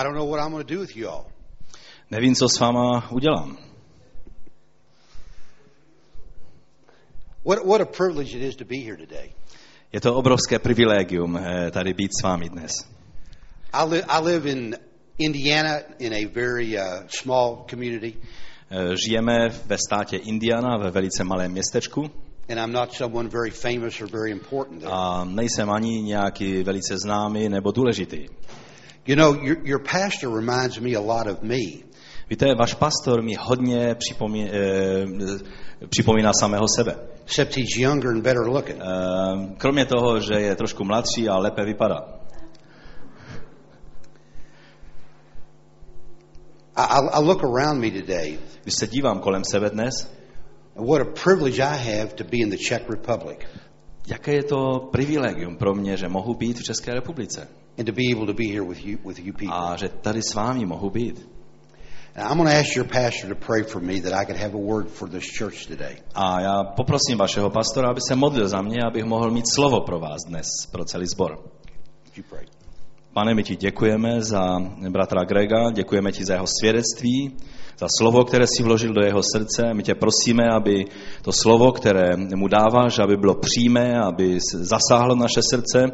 I don't know what I'm going to do with you all. Nevím, co s váma udělám. What, what a privilege it is to be here today. Je to obrovské privilegium eh, tady být s vámi dnes. I, li- I live in Indiana in a very uh, small community, Eh, Žijeme ve státě Indiana, ve velice malém městečku and I'm not someone very famous or very important there. a nejsem ani nějaký velice známý nebo důležitý. You know, your, your pastor reminds me a lot of me. Víte, váš pastor mi hodně připomí, eh, připomíná samého sebe. except he's younger and better looking. Eh, kromě toho, že je trošku mladší a lépe vypadá. I, I, look around me today, Když se dívám kolem sebe dnes, what a privilege I have to be in the Czech Republic jaké je to privilegium pro mě, že mohu být v České republice and to be able to be here with you, with you people. a že tady s vámi mohu být. And I'm going to ask your pastor to pray for me that I could have a word for this church today. A já poprosím vašeho pastora, aby se modlil za mě, abych mohl mít slovo pro vás dnes, pro celý sbor. Pane, my ti děkujeme za bratra Grega, děkujeme ti za jeho svědectví, za slovo, které si vložil do jeho srdce. My tě prosíme, aby to slovo, které mu dáváš, aby bylo přímé, aby zasáhlo naše srdce,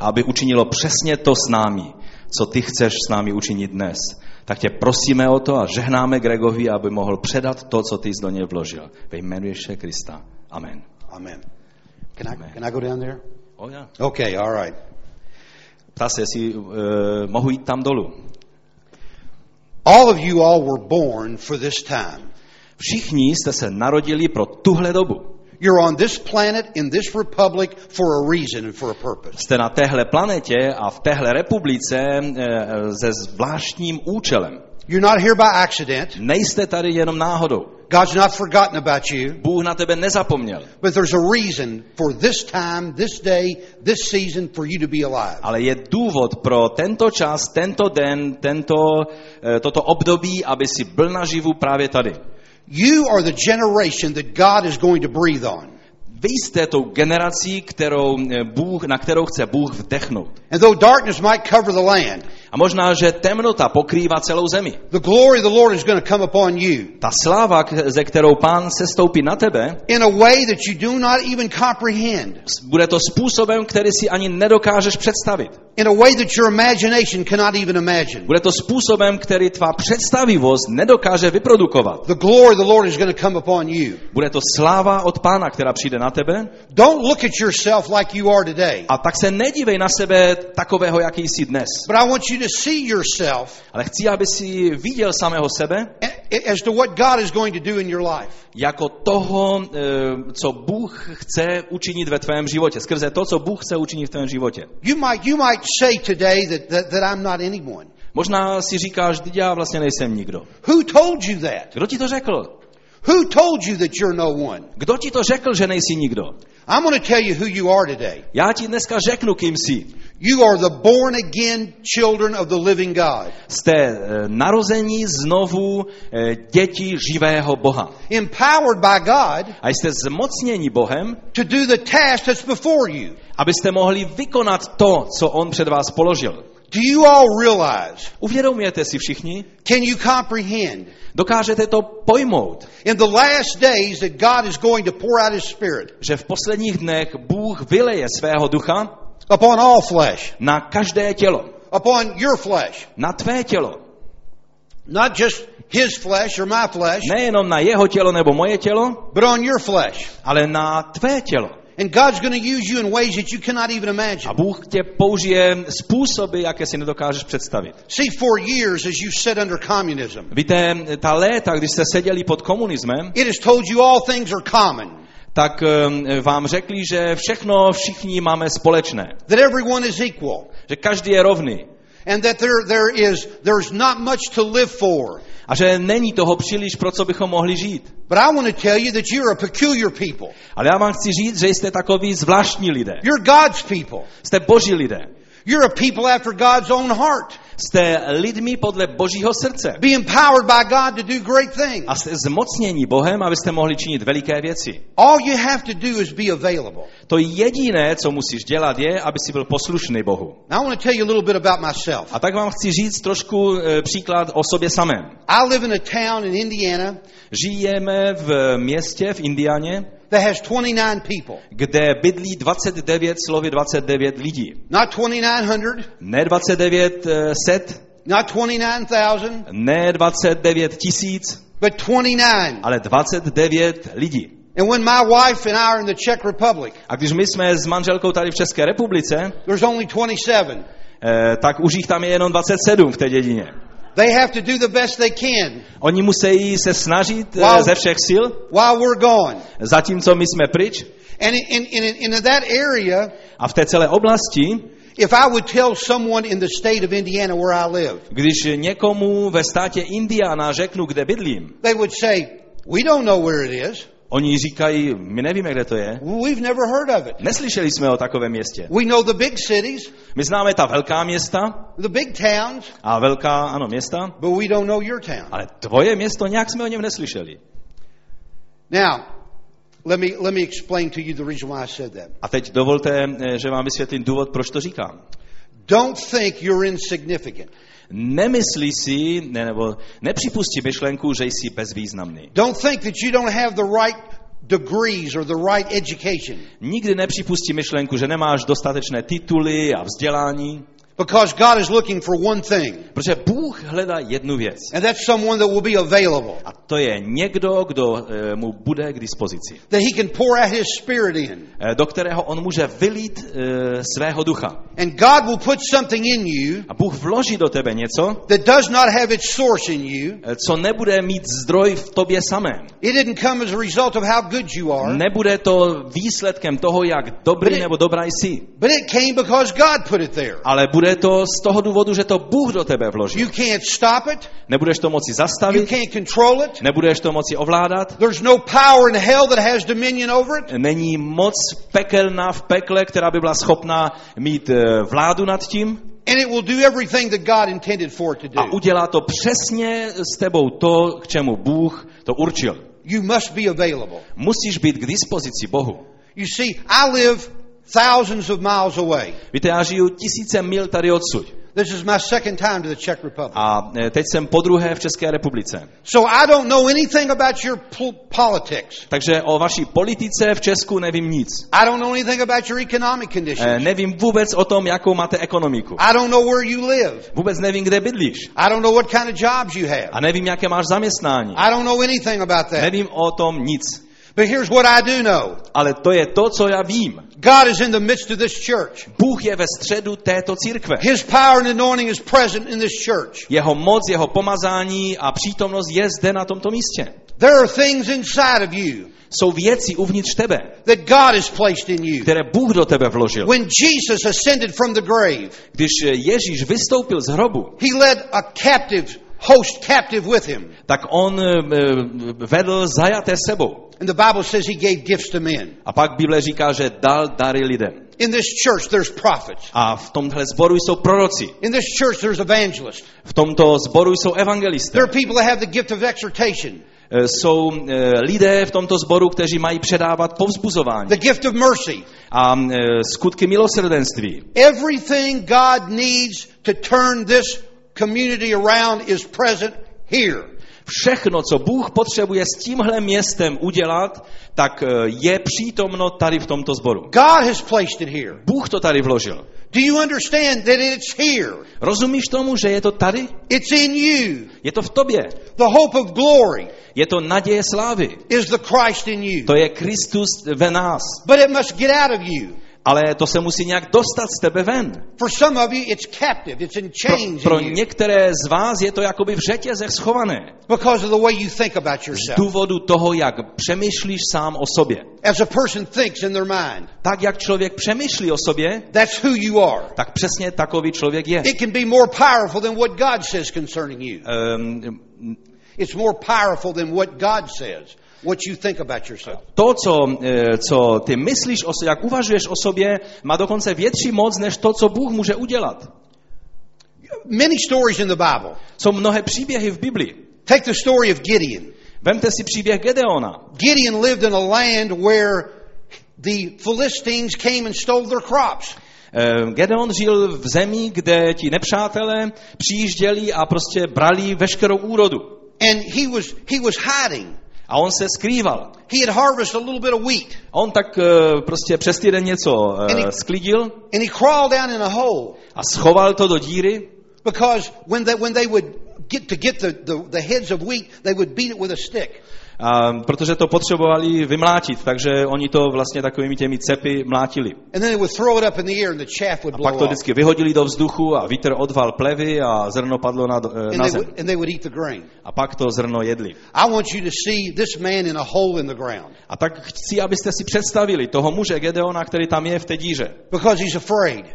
a aby učinilo přesně to s námi, co ty chceš s námi učinit dnes. Tak tě prosíme o to a žehnáme Gregovi, aby mohl předat to, co ty jsi do něj vložil. Ve jménu Ježíše Krista. Amen. Amen. Can I, Amen. can I go down there? Oh, ja. Okay, all right. Ptá se, jestli uh, mohu jít tam dolů. All of you all were born for this time. Všichni jste se narodili pro tuhle dobu. You're on this planet in this republic for a reason and for a purpose. Jste na téhle planetě a v téhle republice eh, se zvláštním účelem. You're not here by accident. Nejste tady jenom náhodou. God's not forgotten about you. Bůh na tebe nezapomněl. But there's a reason for this time, this day, this season for you to be alive. Ale je důvod pro tento čas, tento den, tento, eh, toto období, aby si byl naživu právě tady. You are the generation that God is going to breathe on. Vy jste tou generací, kterou eh, Bůh, na kterou chce Bůh vdechnout. And though darkness might cover the land, A možná, že temnota pokrývá celou zemi. the glory of the Lord is going to come upon you Ta sláva, ze kterou pán se stoupí na tebe, in a way that you do not even comprehend, bude to způsobem, který si ani nedokážeš představit. In a way that your imagination cannot even imagine. Bude to způsobem, který tvá představivost nedokáže vyprodukovat. The glory of the Lord is going to come upon you. Bude to sláva od pána, která přijde na tebe. Don't look at yourself like you are today, A tak se nedívej na sebe takového, jaký jsi dnes. but I want you to see yourself Ale chci, aby si viděl samého sebe as to what God is going to do in your life. jako toho, eh, co Bůh chce učinit ve tvém životě. Skrze to, co Bůh chce učinit v tvém životě. You might, you might say today that, that, that I'm not anyone. Možná si říkáš, že já vlastně nejsem nikdo. Who told you that? Kdo ti to řekl? Who told you that you're no one? Kdo ti to řekl, že nejsi nikdo? I'm going to tell you who you are today. Já ti dneska řeknu, kým jsi. You are the born again children of the living God, Jste eh, narození znovu eh, děti živého Boha. empowered by God A jste zmocněni Bohem, to do the task that's before you. abyste mohli vykonat to, co On před vás položil. Do you all realize? Uvědomujete si všichni? Can you comprehend? Dokážete to pojmout, In the last days that God is going to pour out His Spirit že v posledních dnech Bůh vyleje svého ducha upon all flesh, na každé tělo. upon your flesh, Na tvé tělo. not just His flesh or my flesh, Nejenom na jeho tělo nebo moje tělo, but on your flesh. ale na tvé tělo. And God's going to use you in ways that you cannot even A imagine. Bůh tě použije způsoby, jaké si nedokážeš představit. See, for years, as you sat under communism, Víte, ta léta, když jste seděli pod komunismem, it has told you all things are common, tak eh, vám řekli, že všechno všichni máme společné. that everyone is equal, Že každý je rovný. and that there, there is there's not much to live for. A že není toho příliš, pro co bychom mohli žít. But I want to tell you that you're a peculiar people. Ale já vám chci říct, že jste takový zvláštní lidé. You're God's people. Jste boží lidé. You're a people after God's own heart. Jste lidmi podle Božího srdce. Be empowered by God to do great things. A jste zmocněni Bohem, abyste mohli činit veliké věci. All you have to do is be available. To jediné, co musíš dělat, je, aby si byl poslušný Bohu. Now I want to tell you a little bit about myself. A tak vám chci říct trošku e, příklad o sobě samém. I live in a town in Indiana Žijeme v městě v Indianě, that has 29 people. kde bydlí 29 slovy 29 lidí. Not 2900, Ne 29 eh, set, not 29,000, ne 29 tisíc, but 29. ale 29 lidí. And when my wife and I are in the Czech Republic, A když my jsme s manželkou tady v České republice, there's only 27. eh, tak už jich tam je jenom 27 v té dědině. They have to do the best they can Oni musí se snažit eh, Wow. ze všech sil, while we're gone. zatímco my jsme pryč. And in, in, in, in that area, A v té celé oblasti, if I would tell someone in the state of Indiana where I live, když někomu ve státě Indiana řeknu, kde bydlím, they would say, We don't know where it is. Oni říkají, my nevíme, kde to je. We've never heard of it. Neslyšeli jsme o takovém městě. We know the big cities, My známe ta velká města the big towns, a velká, ano, města, but we don't know your town. ale tvoje město, nějak jsme o něm neslyšeli. Now, let me, let me explain to you the reason why I said that. A teď dovolte, eh, že vám vysvětlím důvod, proč to říkám. Don't think you're insignificant. Nemyslí si, ne, nebo nepřipustí myšlenku, že jsi bezvýznamný. Don't think that you don't have the right degrees or the right education. Nikdy nepřipustí myšlenku, že nemáš dostatečné tituly a vzdělání, Because God is looking for one thing, protože Bůh hledá jednu věc. and that's someone that will be available, A to je někdo, kdo eh, mu bude k dispozici. that He can pour out His Spirit in. Eh, Do kterého on může vylít eh, svého ducha. And God will put something in you A Bůh vloží do tebe něco, that does not have its source in you. co nebude mít zdroj v tobě samém. It didn't come as a result of how good you are, Nebude to výsledkem toho, jak dobrý nebo dobrá jsi. but it came because God put it there. Ale bude to z toho důvodu, že to Bůh do tebe vloží. You can't stop it. Nebudeš to moci You zastavit, can't control it. nebudeš to moci ovládat. There's no power in hell that has dominion over it. Není moc pekelná v pekle, která by byla schopná mít eh, vládu nad tím And it will do everything that God intended for it to a do. udělá to přesně s tebou to, k čemu Bůh to určil. You must be available. Musíš být k dispozici Bohu. You see, I live thousands of miles away. Víte, já žiju tisíce mil tady odsud. This is my second time to the Czech Republic. A eh, teď jsem po druhé v České republice. So I don't know anything about your pol- politics. Takže o vaší politice v Česku nevím nic. I don't know anything about your economic conditions. Nevím vůbec o tom, jakou máte ekonomiku. I don't know where you live. Vůbec nevím, kde bydlíš. I don't know what kind of jobs you have. A nevím, jaké máš zaměstnání. I don't know anything about that. Nevím o tom nic. But here's what I do know. Ale to je to, co já vím. God is in the midst of this church. Bůh je ve středu této církve. His power and anointing is present in this church. Jeho moc, jeho pomazání a přítomnost je zde na tomto místě. There are things inside of you Jsou věci uvnitř tebe, that God has placed in you. které Bůh do tebe vložil. When Jesus ascended from the grave, Když Ježíš vystoupil z hrobu, he led a captive host captive with him. tak on eh, vedl zajaté sebou. And the Bible says he gave gifts to men. A pak Bible říká, že dal dary lidem. In this church, there's prophets. A v tomhle sboru jsou proroci. In this church, there's evangelists. V tomto sboru jsou There evangelisté. are people that have the gift of exhortation, Eh, Jsou eh, lidé v tomto sboru, kteří mají předávat povzbuzování the gift of mercy. a eh, skutky milosrdenství. Everything God needs to turn this community around is present here. Všechno, co Bůh potřebuje s tímhle městem udělat, tak eh, je přítomno tady v tomto sboru. God has placed it here. Bůh to tady vložil. Do you understand that it's here? Rozumíš tomu, že je to tady? It's in you. Je to v tobě. The hope of glory Je to naděje slávy. is the Christ in you. To je Kristus ve nás. But it must get out of you. Ale to se musí nějak dostat z tebe ven. For some of you, it's captive. It's in Pro, chains pro některé z vás je to jakoby v řetězech schované. because of the way you think about Z důvodu toho, jak přemýšlíš sám o sobě. As a person thinks in their mind, Tak, jak člověk přemýšlí o sobě, that's who you are. tak přesně takový člověk je. It can be more powerful than what God says concerning you. Um, It's more powerful than what God says, what you think about yourself. to, co, eh, co ty myslíš, o, jak uvažuješ o sobě, má dokonce větší moc, než to, co Bůh může udělat. many stories in the Bible. Jsou mnohé příběhy v Biblii. Take the story of Gideon. Vemte si příběh Gedeona. Gideon lived in a land where the Philistines came and stole their crops. Eh, Gedeon žil v zemi, kde ti nepřátelé přijížděli a prostě brali veškerou úrodu. And he was, he was hiding. A on se skrýval. He had harvested a little bit of wheat. A on tak eh, prostě přes týden něco eh, sklidil And he crawled down in a hole a schoval to do díry, because when they, when they would get to get the, the, the heads of wheat, they would beat it with a stick. A, protože to potřebovali vymlátit, takže oni to vlastně takovými těmi cepy mlátili. A pak to vždycky vyhodili do vzduchu a vítr odval plevy a zrno padlo na, na zem. A pak to zrno jedli. A tak chci, abyste si představili toho muže Gedeona, který tam je v té díře. because he's afraid.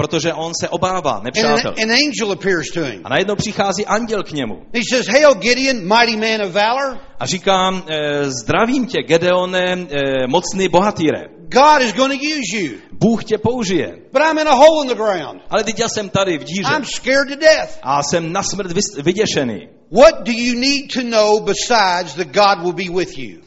Protože on se obává nepřátel. an, an angel appears to him. A najednou přichází anděl k němu He says, Hail Gideon, mighty man of valor. a říká, eh, zdravím tě, Gedeone, eh, mocný bohatýre. God is going to use you. Bůh tě použije. But I'm in a hole in the ground. Ale teď já jsem tady v díře I'm scared to death. a jsem na smrt vyděšený. What do you need to know besides that God will be with you?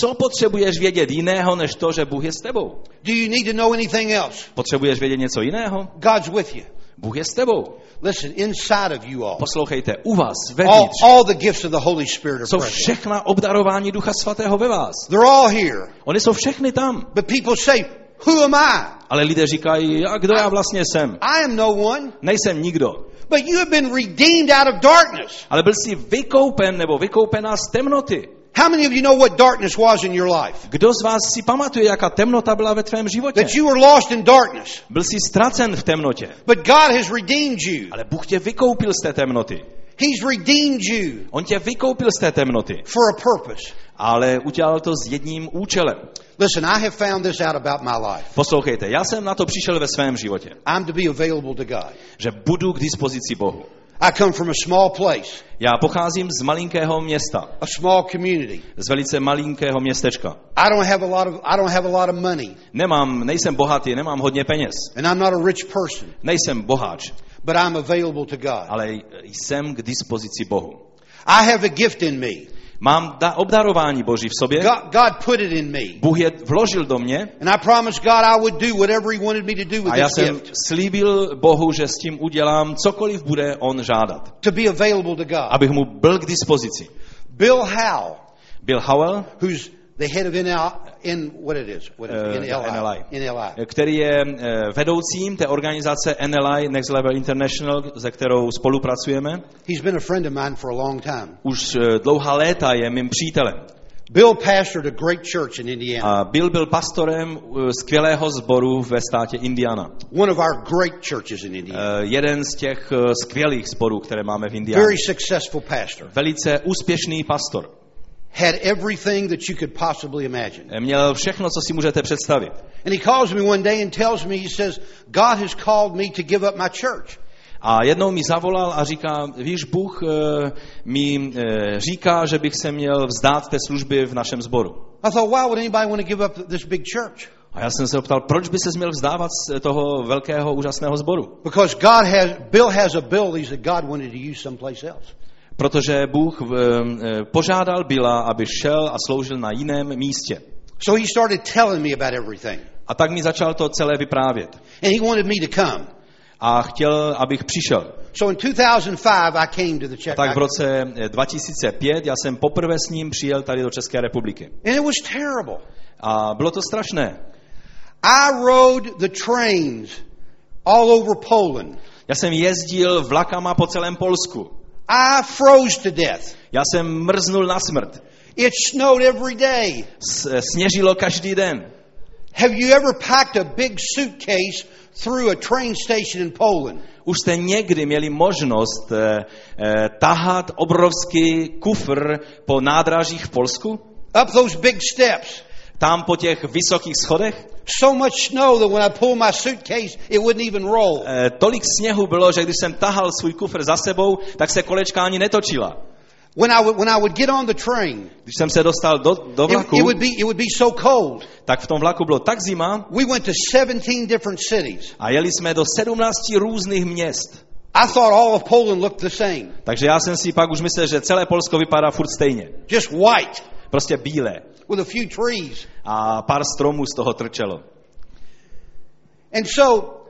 Co potřebuješ vědět jiného, než to, že Bůh je s tebou? Do you need to know anything else? Potřebuješ vědět něco jiného? God's with you. Bůh je s tebou. Listen, inside of you all, Poslouchejte, u vás, all, vevnitř, all the gifts of the Holy Spirit are jsou všechna obdarování Ducha Svatého ve vás. They're all here. Oni jsou všechny tam. But people say, Who am I? Ale lidé říkají, a kdo já vlastně jsem? I am no one. Nejsem nikdo. But you have been redeemed out of darkness. Ale byl jsi vykoupen nebo vykoupená z temnoty. How many of you know what darkness was in your life? Kdo z vás si pamatuje, jaká temnota byla ve tvém životě? That you were lost in darkness. Byl jsi ztracen v temnotě. But God has redeemed you. Ale Bůh tě vykoupil z té temnoty. He's redeemed you On tě vykoupil z té temnoty. for a purpose. Ale udělal to s jedním účelem. Listen, I have found this out about my life. Poslouchejte, já jsem na to přišel ve svém životě, I'm to be available to God. že budu k dispozici Bohu. I come from a small place, Já pocházím z malinkého města, a small community. z velice malinkého městečka. I don't have a lot of I don't have a lot of money, Nemám, nejsem bohatý, nemám hodně peněz. and I'm not a rich person, Nejsem boháč, but I'm available to God. ale jsem k dispozici Bohu. I have a gift in me. Mám da- obdarování Boží v sobě, God, God put it in me. Bůh je vložil do mě And I promised God I would do whatever He wanted me to do with a já this jsem gift. slíbil Bohu, že s tím udělám cokoliv bude on žádat, To be available to God. abych mu byl k dispozici. Bill Howe, Bill Howell, who's the head of NL, in what it is, what it? Uh, NLI. NLI. NLI. který je eh, vedoucím té organizace NLI, Next Level International, se kterou spolupracujeme. He's been a friend of mine for a long time. Už eh, dlouhá léta je mým přítelem. Bill pastored a great church in Indiana, A Bill byl pastorem eh, skvělého sboru ve státě Indiana. one of our great churches in Indiana. Eh, Jeden z těch eh, skvělých sborů, které máme v Indiana. Very successful pastor. Velice úspěšný pastor. Had everything that you could possibly imagine. Eh, Měl všechno, co si můžete představit. And he calls me one day and tells me, he says, God has called me to give up my church. A jednou mi zavolal a říká, víš, Bůh eh, mi eh, říká, že bych se měl vzdát té služby v našem sboru. I thought, why would anybody want to give up this big church? A já jsem se optal, proč by se měl vzdávat z toho velkého, úžasného sboru? Because God has, Bill has abilities that God wanted to use someplace else. Protože Bůh eh, eh, požádal Bila, aby šel a sloužil na jiném místě. So he started telling me about everything. A tak mi začal to celé vyprávět. And he wanted me to come. A chtěl, abych přišel. So in 2005, I came to the Czech. Tak v roce eh, 2005 já jsem poprvé s ním přijel tady do České republiky. And it was terrible. A bylo to strašné. I rode the trains all over Poland. Já jsem jezdil vlakama po celém Polsku. I froze to death. Já jsem mrznul na smrt. It snowed every day. S- eh, Sněžilo každý den. Have you ever packed a big suitcase through a train station in Poland? Už jste někdy měli možnost eh, eh, tahat obrovský kufr po nádražích v Polsku? Up those big steps. Tam po těch vysokých schodech? So much snow that when I pulled my suitcase, it wouldn't even roll. Eh, tolik sněhu bylo, že když jsem tahal svůj kufr za sebou, tak se kolečka ani netočila. When I would, when I would get on the train, Když jsem se dostal do, do it, vlaku, it would be, it would be so cold. tak v tom vlaku bylo tak zima We went to 17 different cities. a jeli jsme do 17 různých měst. I thought all of Poland looked the same. Takže já jsem si pak už myslel, že celé Polsko vypadá furt stejně. Just white Prostě bílé. with a few trees. A pár stromů z toho trčelo. And so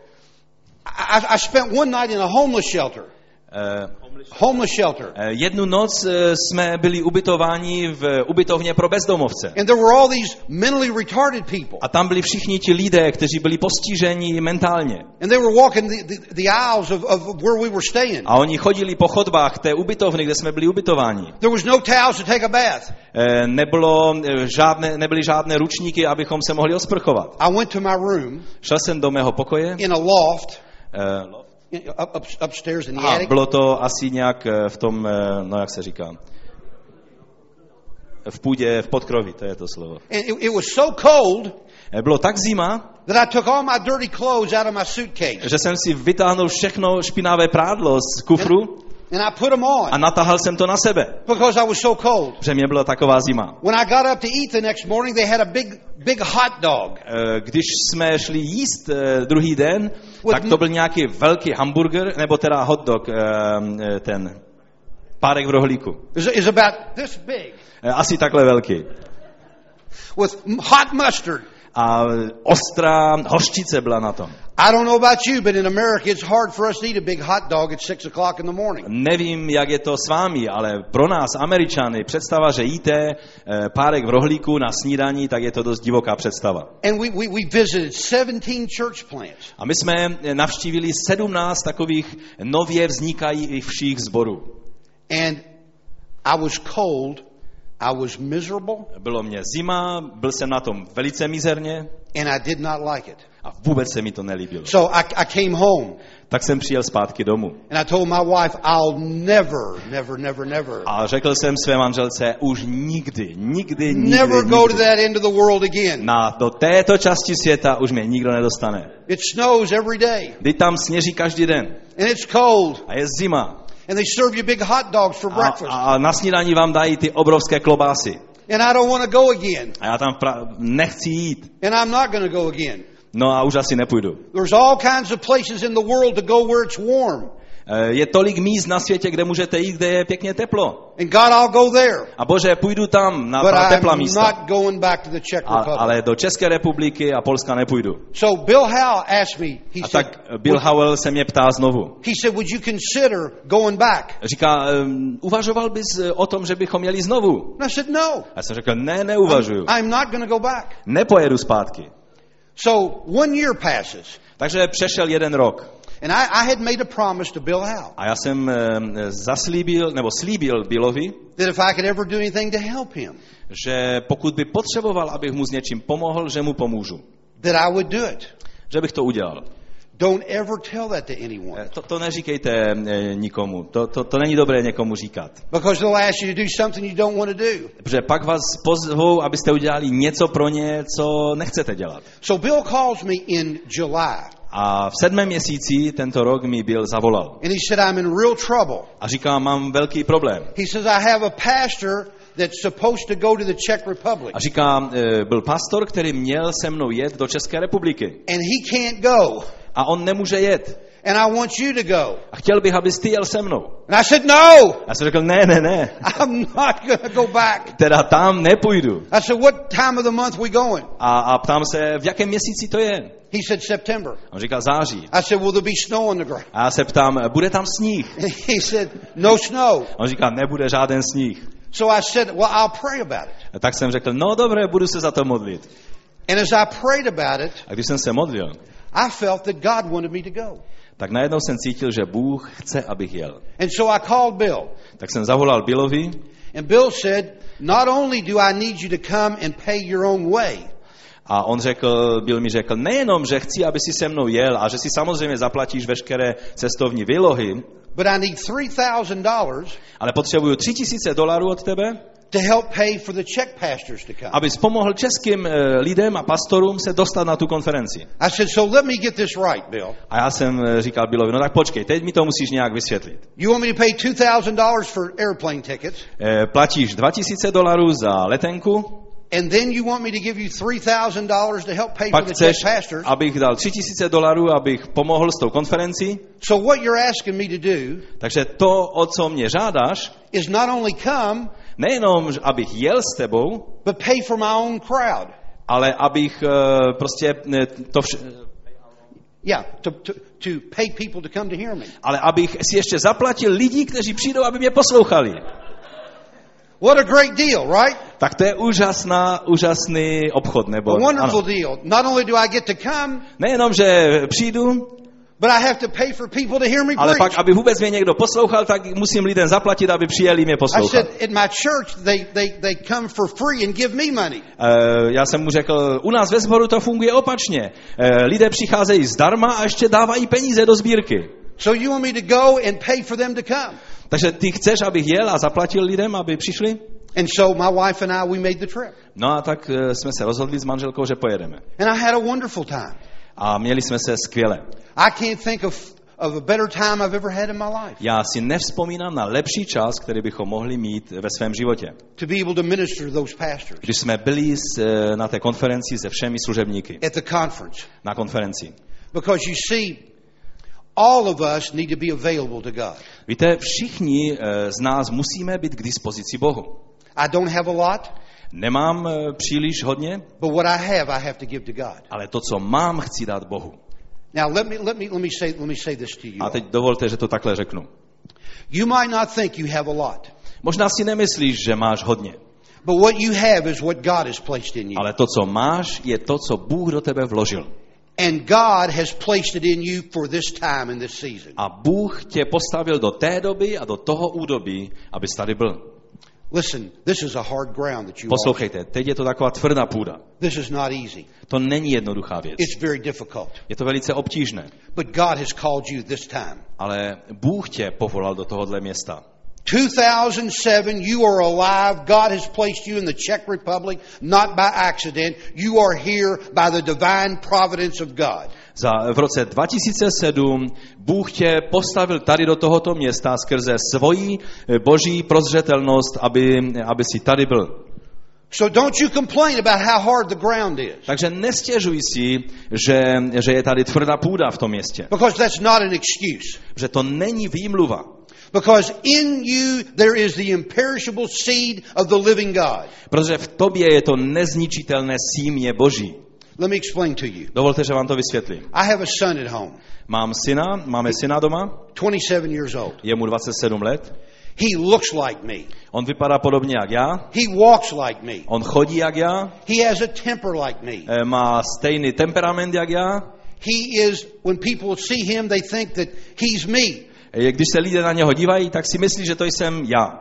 I, I spent one night in a homeless shelter. Eh, Homeless shelter. eh, Jednu noc eh, jsme byli ubytováni v ubytovně pro bezdomovce. And there were all these mentally retarded people. A tam byli všichni ti lidé, kteří byli postiženi mentálně. And they were walking the, the, the aisles of, of where we were staying. A oni chodili po chodbách té ubytovny, kde jsme byli ubytováni. There was no towels to take a bath. Eh, Nebylo žádné, nebyly žádné ručníky, abychom se mohli osprchovat. I went to my room Šel jsem do mého pokoje. in a loft eh, up, up, upstairs in the A attic. bylo to asi nějak eh, v tom, eh, no jak se říká, v půdě, v podkroví, to je to slovo. And it, it was so cold Eh, Bylo tak zima, that I took all my dirty clothes out of my suitcase že jsem si vytáhnul všechno špinavé prádlo z kufru and I put them a on natahal jsem to na sebe, because I was so cold. protože mě byla taková zima. When I got up to eat the next morning, they had a big, big hot dog. Eh, Když jsme šli jíst eh, druhý den, tak to byl nějaký velký hamburger, nebo teda hot dog, eh, ten párek v rohlíku. It's about this big Asi takhle velký. with hot mustard. A ostrá hořčice byla na tom. I don't know about you, but in America, it's hard for us to eat a big hot dog at six o'clock in the morning. Nevím, jak je to s vámi, ale pro nás, Američany, představa, že jíte eh, párek v rohlíku na snídaní, tak je to dost divoká představa. And we, we, we visited 17 church plants. A my jsme eh, navštívili 17 takových nově vznikajících zborů. And I was cold. I was miserable. Bylo mě zima, byl jsem na tom velice mizerně And I did not like it. a vůbec se mi to nelíbilo. So I, I came home. Tak jsem přijel zpátky domů And I told my wife, I'll never, never, never, never, a řekl jsem své manželce, už nikdy, nikdy, nikdy, never go to nikdy that end of the world again. na do této části světa už mě nikdo nedostane. It snows every day. Kdy tam sněží každý den And it's cold. a je zima And they serve you big hot dogs for a, breakfast. a na snídaní vám dají ty obrovské klobásy. And I don't want to go again. A já tam pra- nechci jít. And I'm not going to go again. No a už asi nepůjdu. There's all kinds of places in the world to go where it's warm. Eh, Je tolik míst na světě, kde můžete jít, kde je pěkně teplo. And God, I'll go there. A bože, půjdu tam na But ta teplá I'm místa. not going back to the Czech A, ale do České republiky a Polska nepůjdu. So Bill Howe asked me, he A tak Bill Howell se mě ptá znovu. he said, would you consider going back? Říká, um, uvažoval bys eh, o tom, že bychom jeli znovu? And I said, no. A já jsem řekl, ne, neuvažuju. I'm not going to go back. Nepojedu zpátky. So one year passes. Takže přešel jeden rok. And I, I had made a promise to Bill Howe A já jsem eh, zaslíbil, nebo slíbil Billovi, that if I could ever do anything to help him, že pokud by potřeboval, abych mu s něčím pomohl, že mu pomůžu. that I would do it. Že bych to udělal. Don't ever tell that to anyone. Eh, To, to neříkejte eh, nikomu. To, to, to není dobré někomu říkat. Because they'll ask you to do something you don't want to do. Protože pak vás pozvou, abyste udělali něco pro ně, co nechcete dělat. So Bill calls me in July. A v sedmém měsíci tento rok mi byl zavolal. And he said, I'm in real trouble. A říká, mám velký problém. He says, I have a pastor that's supposed to go to the Czech Republic. A říká, eh, byl pastor, který měl se mnou jet do České republiky. And he can't go. A on nemůže jet. And I want you to go. A chtěl bych, abys ty jel se mnou. And I said, No, A já jsem řekl, ne, ne, ne. I'm not going to go back. Teda tam nepůjdu. I said, What time of the month we going? A, a ptám se, v jakém měsíci to je? He said, September. On říká září. I said, Will there be snow on the ground? A já se ptám, bude tam sníh? He said, No snow. On říká, nebude žádný sníh. So I said, Well, I'll pray about it. A tak jsem řekl, no dobré, budu se za to modlit. And as I prayed about it, A když jsem se modlil, I felt that God wanted me to go. Tak najednou jsem cítil, že Bůh chce, abych jel. And so I called Bill. Tak jsem zavolal Billovi And Bill said, Not only do I need you to come and pay your own way, a on řekl, Bill mi řekl, nejenom, že chci, aby si se mnou jel a že si samozřejmě zaplatíš veškeré cestovní výlohy, but I need $3,000 ale potřebuju tři tisíce dolarů od tebe, to help pay for the Czech pastors to come. abys pomohl českým eh, lidem a pastorům se dostat na tu konferenci. I said, So let me get this right, Bill. A já jsem eh, říkal Billovi, no tak počkej, teď mi to musíš nějak vysvětlit. You want me to pay $2,000 for airplane tickets Eh, Platíš 2000 dolarů za letenku and then you want me to give you $3,000 to help pay for the chceš, pastors. abych dal 3000 dolarů, abych pomohl s tou konferencí. So what you're asking me to do Takže to, o co mě žádáš, is not only come, nejenom, abych jel s tebou, but pay for my own crowd. ale abych eh, prostě to vš- Yeah, to, to, to pay people to come to hear me. ale abych si ještě zaplatil lidí, kteří přijdou, aby mě poslouchali. What a great deal, right? Tak to je úžasná, úžasný obchod, nebo A wonderful ano. deal. Not only do I get to come, Nejenom, že přijdu, but I have to pay for people to hear me ale pak, aby vůbec mě někdo poslouchal, tak musím lidem zaplatit, aby přijeli mě poslouchat. said, at my church, they, they, they come for free and give me money. Eh, Já jsem mu řekl, u nás ve sboru to funguje opačně. Eh, Lidé přicházejí zdarma a ještě dávají peníze do sbírky. So you want me to go and pay for them to come? Takže ty chceš, abych jel a zaplatil lidem, aby přišli? And so my wife and I, we made the trip. No a tak eh, jsme se rozhodli s manželkou, že pojedeme. And I had a wonderful time. A měli jsme se skvěle. I can't think of, of a better time I've ever had in my life. Já si nevzpomínám na lepší čas, který bychom mohli mít ve svém životě. To be able to minister to those pastors Když jsme byli eh, na té konferenci se všemi služebníky. at the conference. Na konferenci. Because you see, all of us need to be available to God. Víte, všichni eh, z nás musíme být k dispozici Bohu. I don't have a lot, Nemám eh, příliš hodně, but what I have, I have to give to God. ale to, co mám, chci dát Bohu. Now let me let me let me say let me say this to you. A teď dovolte, že to takhle řeknu. You might not think you have a lot, Možná si nemyslíš, že máš hodně, but what you have is what God has placed in you. ale to, co máš, je to, co Bůh do tebe vložil. And God has placed it in you for this time and this season. A Bůh tě postavil do té doby a do toho údobí, abys tady byl. Listen, this is a hard ground that you. Poslouchejte, teď je to taková tvrdá půda. This is not easy. To není jednoduchá věc. It's very difficult. Je to velice obtížné. But God has called you this time. Ale Bůh tě povolal do tohohle města. 2007, you are alive. God has placed you in the Czech Republic, not by accident. You are here by the divine providence of God. Za, v roce 2007 Bůh tě postavil tady do tohoto města skrze svoji eh, boží prozřetelnost, aby, aby si tady byl. So don't you complain about how hard the ground is. Takže nestěžuj si, že, že je tady tvrdá půda v tom městě. Because that's not an excuse. Že to není výmluva. Because in you there is the imperishable seed of the living God. Protože v tobě je to nezničitelné símě boží. Let me explain to you. Dovolte, že vám to vysvětlím. I have a son at home, Mám syna, máme syna doma, 27 years old. je mu 27 let. He looks like me. On vypadá podobně jak já, He walks like me. on chodí jak já, He has a temper like me. eh, má stejný temperament jak já. He is, when people see him, they think that he's me. Eh, Když se lidé na něho dívají, tak si myslí, že to jsem já.